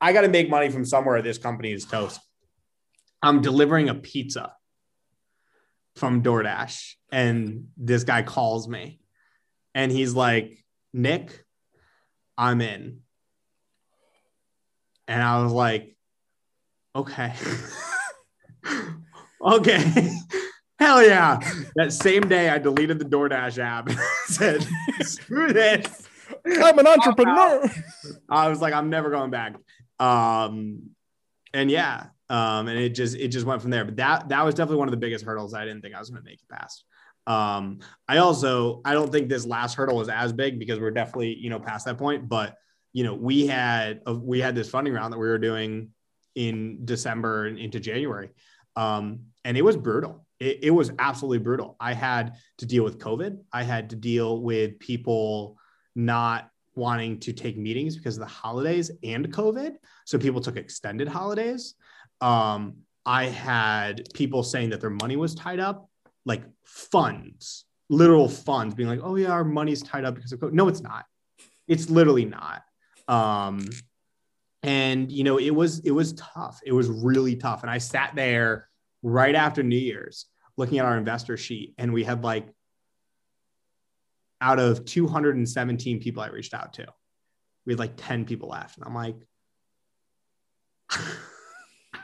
I got to make money from somewhere. This company is toast. I'm delivering a pizza from DoorDash, and this guy calls me and he's like, Nick, I'm in. And I was like, okay. okay. Hell yeah. That same day, I deleted the DoorDash app said, screw this. I'm an entrepreneur. I was like, I'm never going back. Um, and yeah, um, and it just it just went from there. But that that was definitely one of the biggest hurdles I didn't think I was going to make it past. Um, I also I don't think this last hurdle was as big because we're definitely you know past that point. But you know we had a, we had this funding round that we were doing in December and into January, um, and it was brutal. It, it was absolutely brutal. I had to deal with COVID. I had to deal with people not wanting to take meetings because of the holidays and COVID. So people took extended holidays. Um, I had people saying that their money was tied up, like funds, literal funds, being like, "Oh yeah, our money's tied up because of COVID." No, it's not. It's literally not. Um, and you know, it was it was tough. It was really tough. And I sat there right after New Year's, looking at our investor sheet, and we had like out of 217 people I reached out to, we had like 10 people left. And I'm like,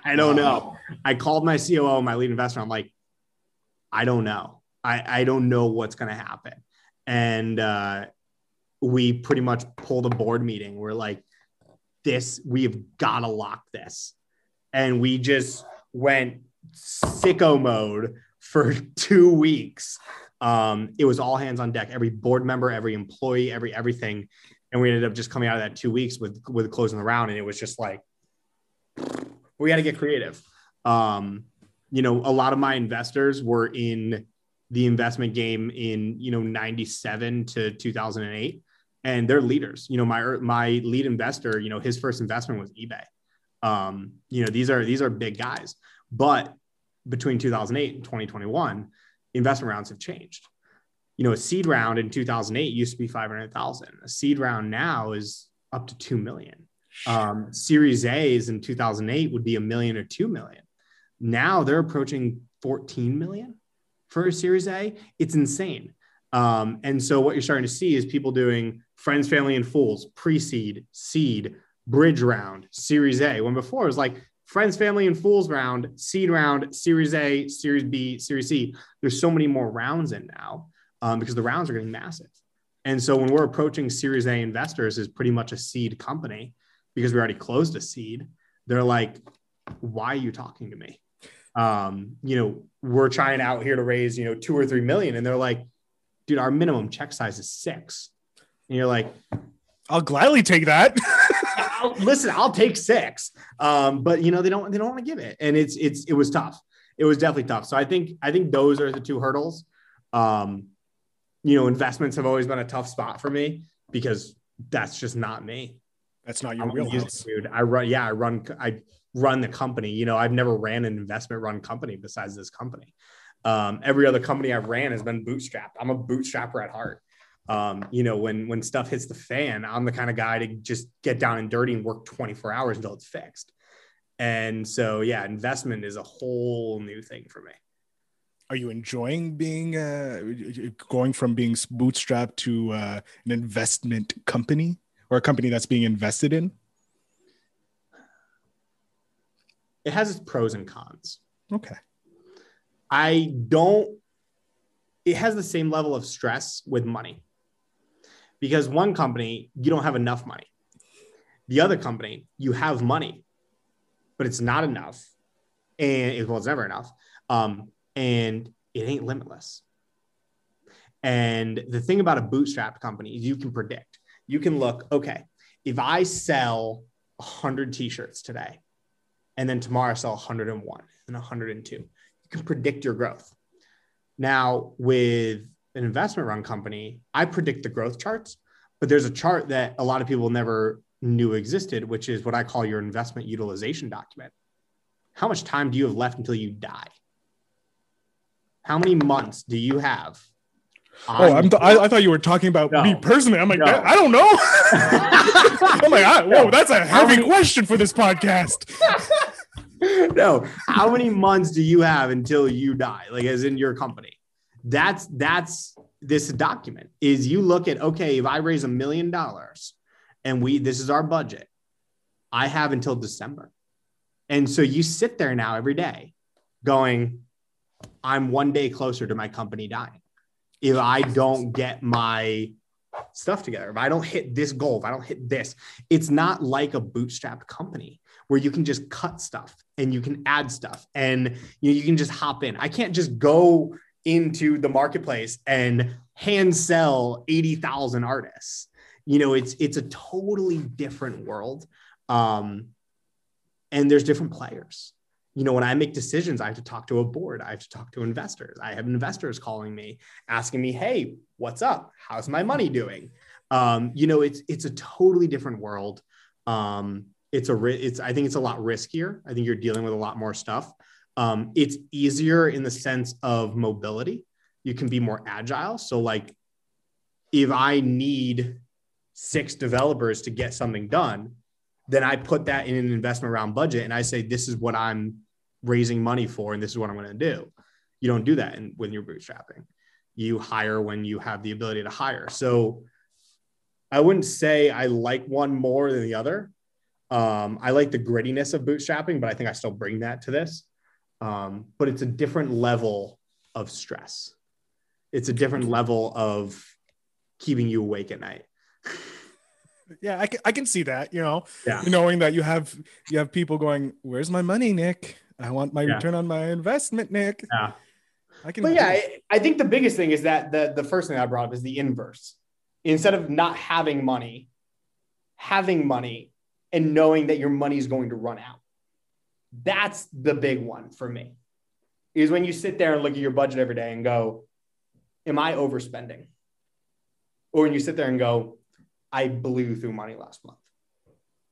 I don't know. I called my COO, my lead investor. I'm like, I don't know. I, I don't know what's going to happen. And uh, we pretty much pulled a board meeting. We're like, this, we've got to lock this. And we just went sicko mode for two weeks. Um, it was all hands on deck. Every board member, every employee, every everything, and we ended up just coming out of that two weeks with with closing the round, and it was just like we got to get creative. Um, you know, a lot of my investors were in the investment game in, you know, 97 to 2008 and they're leaders. You know, my, my lead investor, you know, his first investment was eBay. Um, you know, these are, these are big guys, but between 2008 and 2021, investment rounds have changed. You know, a seed round in 2008 used to be 500,000. A seed round now is up to 2 million. Um, series A's in 2008 would be a million or 2 million. Now they're approaching 14 million for a Series A. It's insane. Um, and so what you're starting to see is people doing friends, family, and fools, pre-seed, seed, bridge round, Series A. When before it was like friends, family, and fools round, seed round, Series A, Series B, Series C. There's so many more rounds in now um, because the rounds are getting massive. And so when we're approaching Series A investors is pretty much a seed company because we already closed a seed. They're like, why are you talking to me? Um, you know, we're trying out here to raise, you know, two or three million. And they're like, dude, our minimum check size is six. And you're like, I'll gladly take that. I'll, listen, I'll take six. Um, but you know, they don't, they don't want to give it. And it's, it's, it was tough. It was definitely tough. So I think, I think those are the two hurdles. Um, you know, investments have always been a tough spot for me because that's just not me. That's not your wheelhouse, dude. I run, yeah, I run, I run the company. You know, I've never ran an investment run company besides this company. Um, every other company I've ran has been bootstrapped. I'm a bootstrapper at heart. Um, you know, when when stuff hits the fan, I'm the kind of guy to just get down and dirty and work 24 hours until it's fixed. And so, yeah, investment is a whole new thing for me. Are you enjoying being uh, going from being bootstrapped to uh, an investment company or a company that's being invested in? it has its pros and cons. Okay. I don't, it has the same level of stress with money because one company, you don't have enough money. The other company, you have money, but it's not enough. And well, it's never enough. Um, and it ain't limitless. And the thing about a bootstrap company is you can predict. You can look, okay, if I sell 100 t-shirts today and then tomorrow I sell 101 and 102, you can predict your growth. Now with an investment run company, I predict the growth charts, but there's a chart that a lot of people never knew existed, which is what I call your investment utilization document. How much time do you have left until you die? How many months do you have? Oh, I'm th- I, I, thought you were talking about no. me personally. I'm like, no. I don't know. I'm like, I, whoa, that's a heavy many- question for this podcast. no, how many months do you have until you die? Like, as in your company? That's that's this document. Is you look at okay, if I raise a million dollars, and we this is our budget, I have until December, and so you sit there now every day, going, I'm one day closer to my company dying if I don't get my stuff together, if I don't hit this goal, if I don't hit this, it's not like a bootstrapped company where you can just cut stuff and you can add stuff and you, know, you can just hop in. I can't just go into the marketplace and hand sell 80,000 artists. You know, it's it's a totally different world. Um, and there's different players you know, when I make decisions, I have to talk to a board. I have to talk to investors. I have investors calling me, asking me, "Hey, what's up? How's my money doing?" Um, you know, it's it's a totally different world. Um, it's a it's I think it's a lot riskier. I think you're dealing with a lot more stuff. Um, it's easier in the sense of mobility. You can be more agile. So, like, if I need six developers to get something done, then I put that in an investment round budget and I say, this is what I'm raising money for and this is what i'm going to do. You don't do that in, when you're bootstrapping. You hire when you have the ability to hire. So i wouldn't say i like one more than the other. Um, i like the grittiness of bootstrapping but i think i still bring that to this um, but it's a different level of stress it's a different level of keeping you awake at night yeah I can, I can see that you know yeah. knowing that you have you have people going where's my money nick I want my yeah. return on my investment, Nick. Yeah. I can. But yeah, I, I think the biggest thing is that the the first thing I brought up is the inverse. Instead of not having money, having money and knowing that your money is going to run out. That's the big one for me. Is when you sit there and look at your budget every day and go, "Am I overspending?" Or when you sit there and go, "I blew through money last month."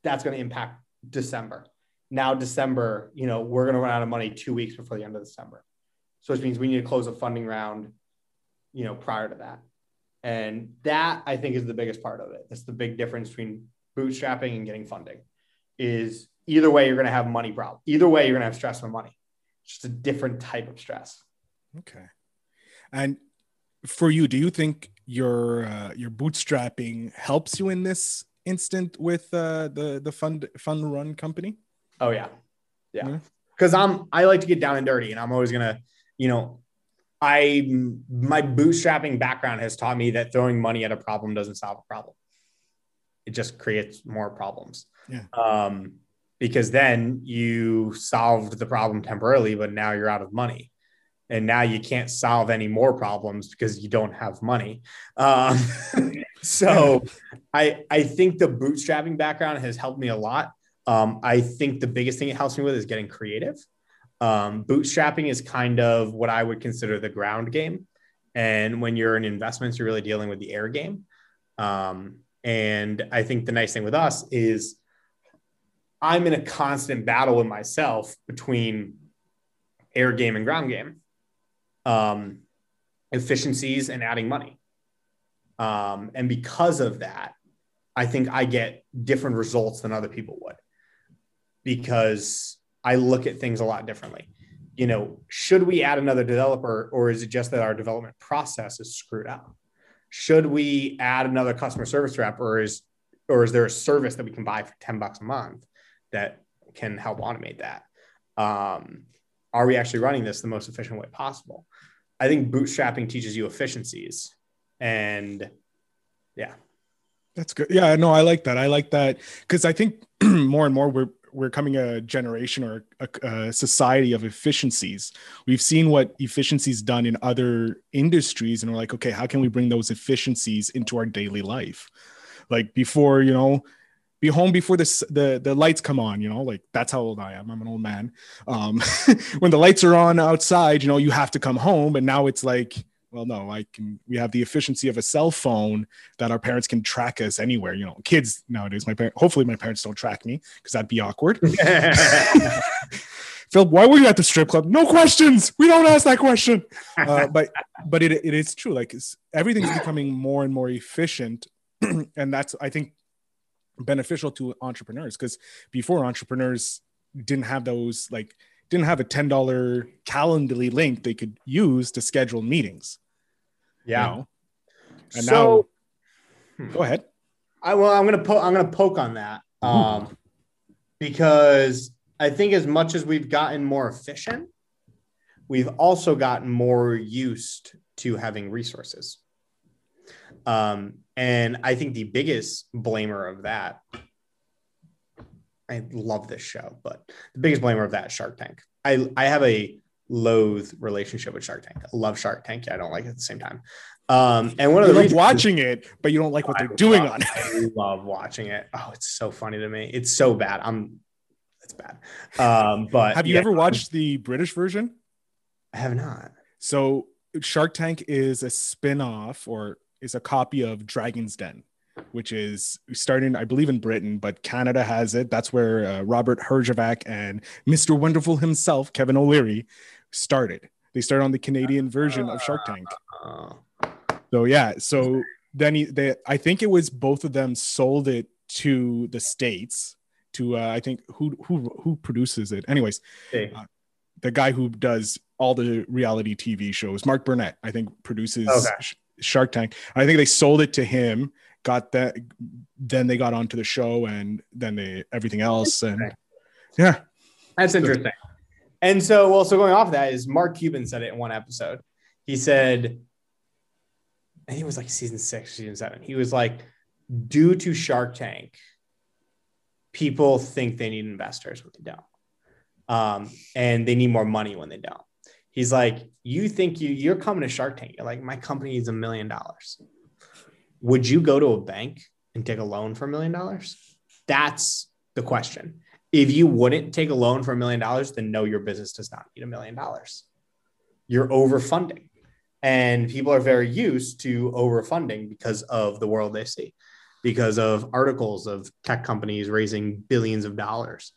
That's going to impact December now December, you know, we're going to run out of money two weeks before the end of December. So which means we need to close a funding round, you know, prior to that. And that I think is the biggest part of it. That's the big difference between bootstrapping and getting funding is either way, you're going to have money problem. Either way, you're going to have stress with money. It's just a different type of stress. Okay. And for you, do you think your uh, your bootstrapping helps you in this instant with uh, the the fund fund run company? Oh yeah, yeah. Because I'm I like to get down and dirty, and I'm always gonna, you know, I my bootstrapping background has taught me that throwing money at a problem doesn't solve a problem. It just creates more problems. Yeah. Um, because then you solved the problem temporarily, but now you're out of money. And now you can't solve any more problems because you don't have money. Um, so I I think the bootstrapping background has helped me a lot. Um, I think the biggest thing it helps me with is getting creative. Um, bootstrapping is kind of what I would consider the ground game. And when you're in investments, you're really dealing with the air game. Um, and I think the nice thing with us is I'm in a constant battle with myself between air game and ground game, um, efficiencies and adding money. Um, and because of that, I think I get different results than other people would because I look at things a lot differently. You know, should we add another developer or is it just that our development process is screwed up? Should we add another customer service rep or is or is there a service that we can buy for 10 bucks a month that can help automate that? Um, are we actually running this the most efficient way possible? I think bootstrapping teaches you efficiencies and yeah. That's good. Yeah, no, I like that. I like that because I think more and more we're we're coming a generation or a, a, society of efficiencies. We've seen what efficiencies done in other industries, and we're like, okay, how can we bring those efficiencies into our daily life? Like before, you know, be home before the the the lights come on. You know, like that's how old I am. I'm an old man. Um, when the lights are on outside, you know, you have to come home. And now it's like, well, no, I can. We have the efficiency of a cell phone that our parents can track us anywhere. You know, kids nowadays. My parents. Hopefully, my parents don't track me because that'd be awkward. Phil, why were you at the strip club? No questions. We don't ask that question. Uh, but but it, it is true. Like everything's becoming more and more efficient, and that's I think beneficial to entrepreneurs because before entrepreneurs didn't have those like didn't have a ten dollar Calendly link they could use to schedule meetings. Yeah. You know? And so, now, go ahead. I well, I'm gonna po- I'm gonna poke on that um, because I think as much as we've gotten more efficient, we've also gotten more used to having resources. Um, and I think the biggest blamer of that, I love this show, but the biggest blamer of that is Shark Tank. I, I have a loathe relationship with Shark Tank. I love Shark Tank. Yeah, I don't like it at the same time. Um, and one of the reasons, watching it, but you don't like what they're doing love, on it. I love watching it. Oh, it's so funny to me. It's so bad. I'm it's bad. Um, but have you yeah, ever watched the British version? I have not. So Shark Tank is a spin-off or is a copy of Dragon's Den, which is starting, I believe, in Britain, but Canada has it. That's where uh, Robert Herjavec and Mr. Wonderful himself, Kevin O'Leary, started. They started on the Canadian version of Shark Tank. So yeah, so then he, they, I think it was both of them sold it to the states to uh, I think who who who produces it. Anyways, hey. uh, the guy who does all the reality TV shows, Mark Burnett, I think produces okay. Sh- Shark Tank. I think they sold it to him. Got that, then they got onto the show, and then they everything else, and yeah, that's interesting. And so, well, so going off of that is Mark Cuban said it in one episode. He said, I think it was like season six, season seven. He was like, due to Shark Tank, people think they need investors when they don't. Um, and they need more money when they don't. He's like, you think you you're coming to Shark Tank. You're like, my company needs a million dollars. Would you go to a bank and take a loan for a million dollars? That's the question. If you wouldn't take a loan for a million dollars, then no, your business does not need a million dollars. You're overfunding. And people are very used to overfunding because of the world they see because of articles of tech companies raising billions of dollars,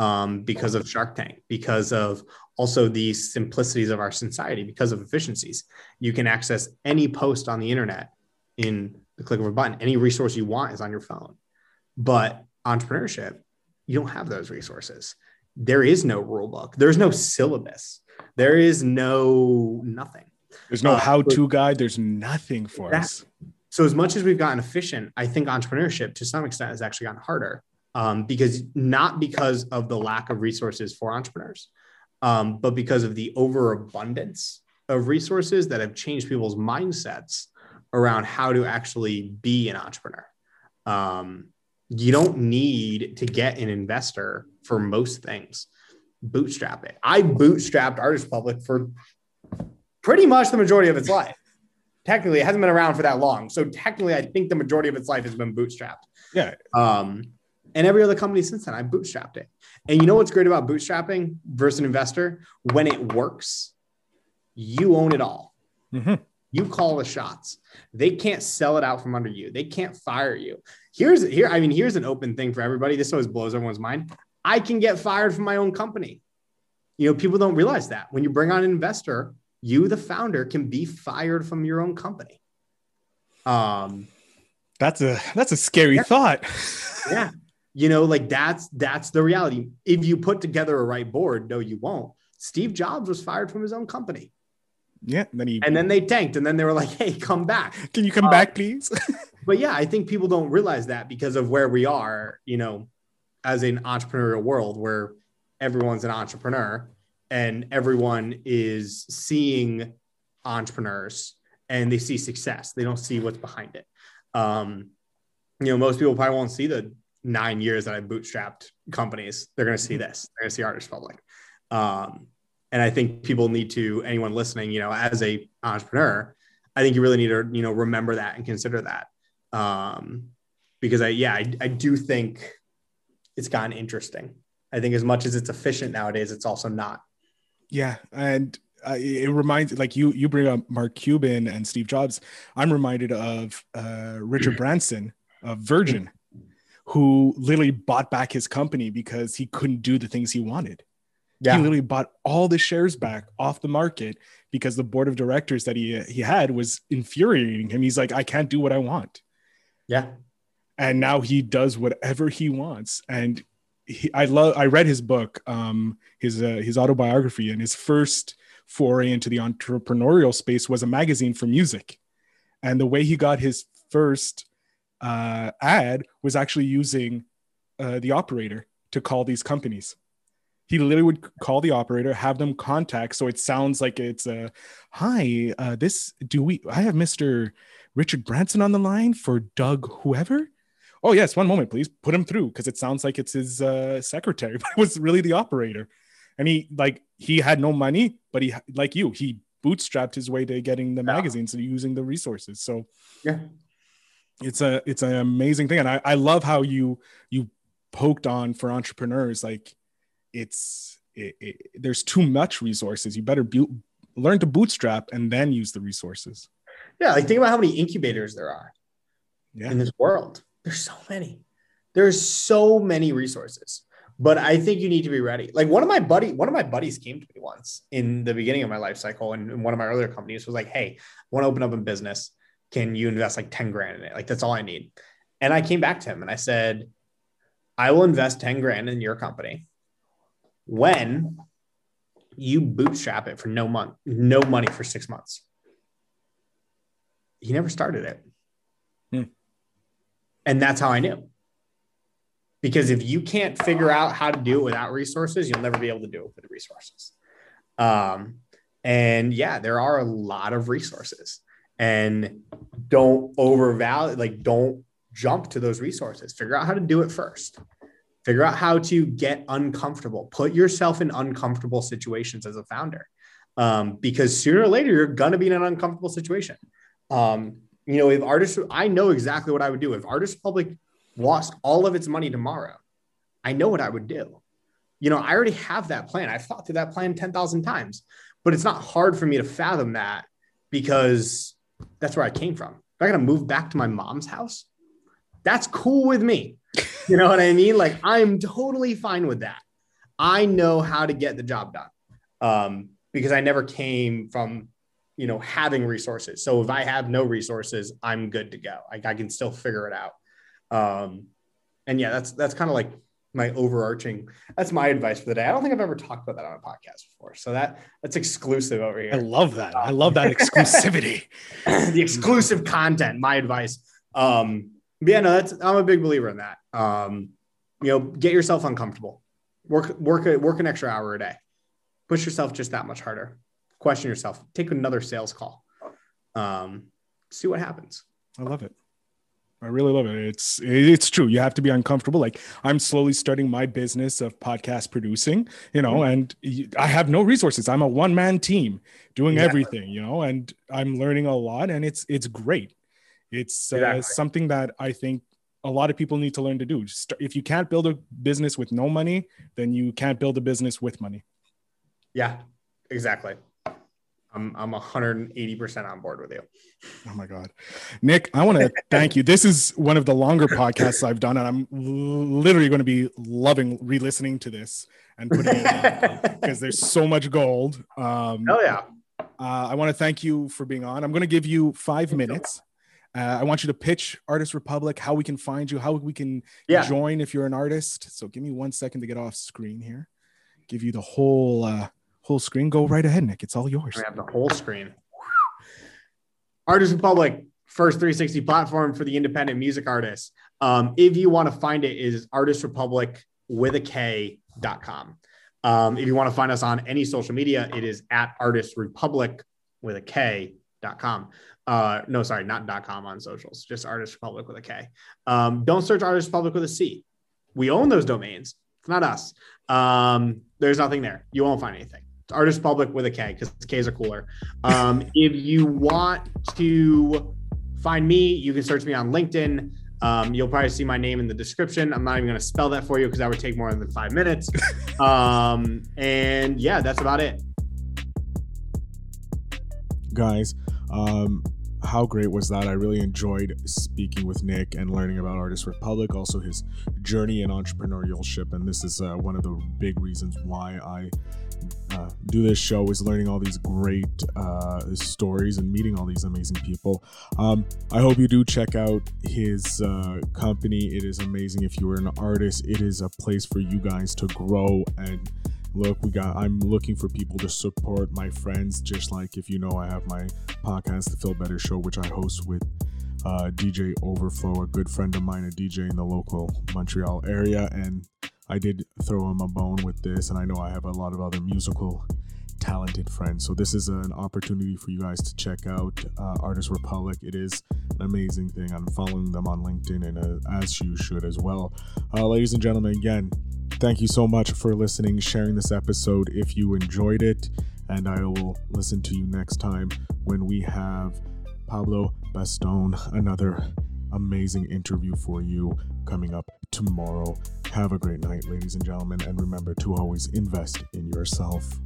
um, because of Shark Tank, because of also the simplicities of our society, because of efficiencies. You can access any post on the internet in the click of a button. Any resource you want is on your phone. But entrepreneurship, you don't have those resources. There is no rule book. There's no syllabus. There is no nothing. There's no uh, how-to guide. There's nothing for that, us. So as much as we've gotten efficient, I think entrepreneurship to some extent has actually gotten harder um, because not because of the lack of resources for entrepreneurs, um, but because of the overabundance of resources that have changed people's mindsets around how to actually be an entrepreneur. Um, you don't need to get an investor for most things. Bootstrap it. I bootstrapped Artist Public for pretty much the majority of its life technically it hasn't been around for that long. So technically, I think the majority of its life has been bootstrapped. Yeah. Um, and every other company since then, I bootstrapped it. And you know what's great about bootstrapping versus an investor? When it works, you own it all. Mm-hmm. You call the shots. They can't sell it out from under you. They can't fire you. Here's here. I mean, here's an open thing for everybody. This always blows everyone's mind. I can get fired from my own company. You know, people don't realize that when you bring on an investor, you the founder can be fired from your own company um that's a that's a scary yeah. thought yeah you know like that's that's the reality. If you put together a right board no you won't. Steve jobs was fired from his own company. Yeah then he and then they tanked and then they were like hey come back. Can you come um, back please? but yeah i think people don't realize that because of where we are you know as an entrepreneurial world where everyone's an entrepreneur and everyone is seeing entrepreneurs and they see success. They don't see what's behind it. Um, you know, most people probably won't see the nine years that I bootstrapped companies. They're going to see this. They're going to see Artist Republik. Um, and I think people need to, anyone listening, you know, as a entrepreneur, I think you really need to, you know, remember that and consider that. Um, because I yeah I, I do think it's gotten interesting. I think as much as it's efficient nowadays, it's also not. Yeah, and uh, it reminds like you you bring up Mark Cuban and Steve Jobs. I'm reminded of uh, Richard Branson of Virgin, who literally bought back his company because he couldn't do the things he wanted. Yeah. He literally bought all the shares back off the market because the board of directors that he he had was infuriating him. He's like, I can't do what I want. Yeah. And now he does whatever he wants. And he, I love I read his book, um, his uh, his autobiography, and his first foray into the entrepreneurial space was a magazine for music. And the way he got his first uh, ad was actually using uh, the operator to call these companies. He literally would call the operator have them contact so it sounds like it's a hi uh, this do we i have mr richard branson on the line for doug whoever. Oh yes one moment please put him through because it sounds like it's his uh, secretary but it was really the operator. And he like he had no money but he like you he bootstrapped his way to getting the yeah. magazines and using the resources so yeah it's a it's an amazing thing and i i love how you you poked on for entrepreneurs like it's it, it, there's too much resources. You better bu- learn to bootstrap and then use the resources. Yeah, like think about how many incubators there are yeah. in this world. There's so many. There's so many resources. But I think you need to be ready. Like one of my buddy, one of my buddies came to me once in the beginning of my life cycle, and, and one of my earlier companies was like, "Hey, I want to open up a business. Can you invest like ten grand in it? Like that's all I need." And I came back to him and I said, "I will invest ten grand in your company when you bootstrap it for no month, no money for six months. He never started it. Hmm. And that's how I knew. Because if you can't figure out how to do it without resources, you'll never be able to do it with resources. Um, and yeah, there are a lot of resources. And don't overvalue, like, don't jump to those resources. Figure out how to do it first. Figure out how to get uncomfortable. Put yourself in uncomfortable situations as a founder, um, because sooner or later you're gonna be in an uncomfortable situation. Um, you know, if artists, I know exactly what I would do. If Artist Republik lost all of its money tomorrow, I know what I would do. You know, I already have that plan. I've thought through that plan 10,000 times, but it's not hard for me to fathom that because that's where I came from. If I got to move back to my mom's house, that's cool with me. You know what I mean? Like I'm totally fine with that. I know how to get the job done um, because I never came from, you know, having resources. So if I have no resources, I'm good to go. I can still figure it out. Um, and yeah, that's that's kind of like my overarching. That's my advice for the day. I don't think I've ever talked about that on a podcast before. So that that's exclusive over here. I love that. I love that exclusivity. the exclusive content. My advice. Um, yeah, no, that's I'm a big believer in that. Um, you know, get yourself uncomfortable. Work work a, work an extra hour a day. Push yourself just that much harder. Question yourself. Take another sales call. Um, see what happens. I love it. I really love it. It's it's true. You have to be uncomfortable. Like I'm slowly starting my business of podcast producing, you know, mm-hmm. and I have no resources. I'm a one man team doing exactly. everything, you know, and I'm learning a lot, and it's it's great. It's uh, exactly. something that I think a lot of people need to learn to do. if you can't build a business with no money, then you can't build a business with money. Yeah, exactly. I'm I'm 180% on board with you. Oh my god. Nick, I want to thank you. This is one of the longer podcasts I've done and I'm literally going to be loving re-listening to this and putting it because there's so much gold. Um Hell yeah. Uh, I want to thank you for being on. I'm going to give you five minutes uh, I want you to pitch Artist Republik, how we can find you, how we can yeah. join if you're an artist. So give me one second to get off screen here. Give you the whole uh, whole screen. Go right ahead, Nick. It's all yours. I have the whole screen. Artist Republik, first 360 platform for the independent music artists. Um, if you want to find it, is Artist Republik with a K.com. Um, if you want to find us on any social media, it is at Artist Republik with a K.com. Uh, no, sorry, not .com on socials, just Artist Republik with a K. Um, don't search Artist Republic with a C. We own those domains. It's not us. Um, there's nothing there. You won't find anything. Artist Republik with a K because K's are cooler. Um, if you want to find me, you can search me on LinkedIn. Um, you'll probably see my name in the description. I'm not even going to spell that for you because that would take more than five minutes. um, and yeah, that's about it. Guys, um, how great was that? I really enjoyed speaking with Nick and learning about Artist Republik, also his journey in entrepreneurship. And this is uh, one of the big reasons why I uh, do this show is learning all these great uh, stories and meeting all these amazing people. Um, I hope you do check out his uh, company. It is amazing. If you are an artist, it is a place for you guys to grow and look we got i'm looking for people to support my friends just like if you know i have my podcast the phil better show which i host with uh, dj overflow a good friend of mine a dj in the local montreal area and i did throw him a bone with this and i know i have a lot of other musical talented friends. So this is an opportunity for you guys to check out uh, artist republik. It is an amazing thing. I'm following them on linkedin and uh, as you should as well. Uh, ladies and gentlemen again Thank you so much for listening, sharing this episode if you enjoyed it, and I will listen to you next time when we have Pablo Bastone, another amazing interview for you coming up tomorrow. Have a great night, ladies and gentlemen, and remember to always invest in yourself.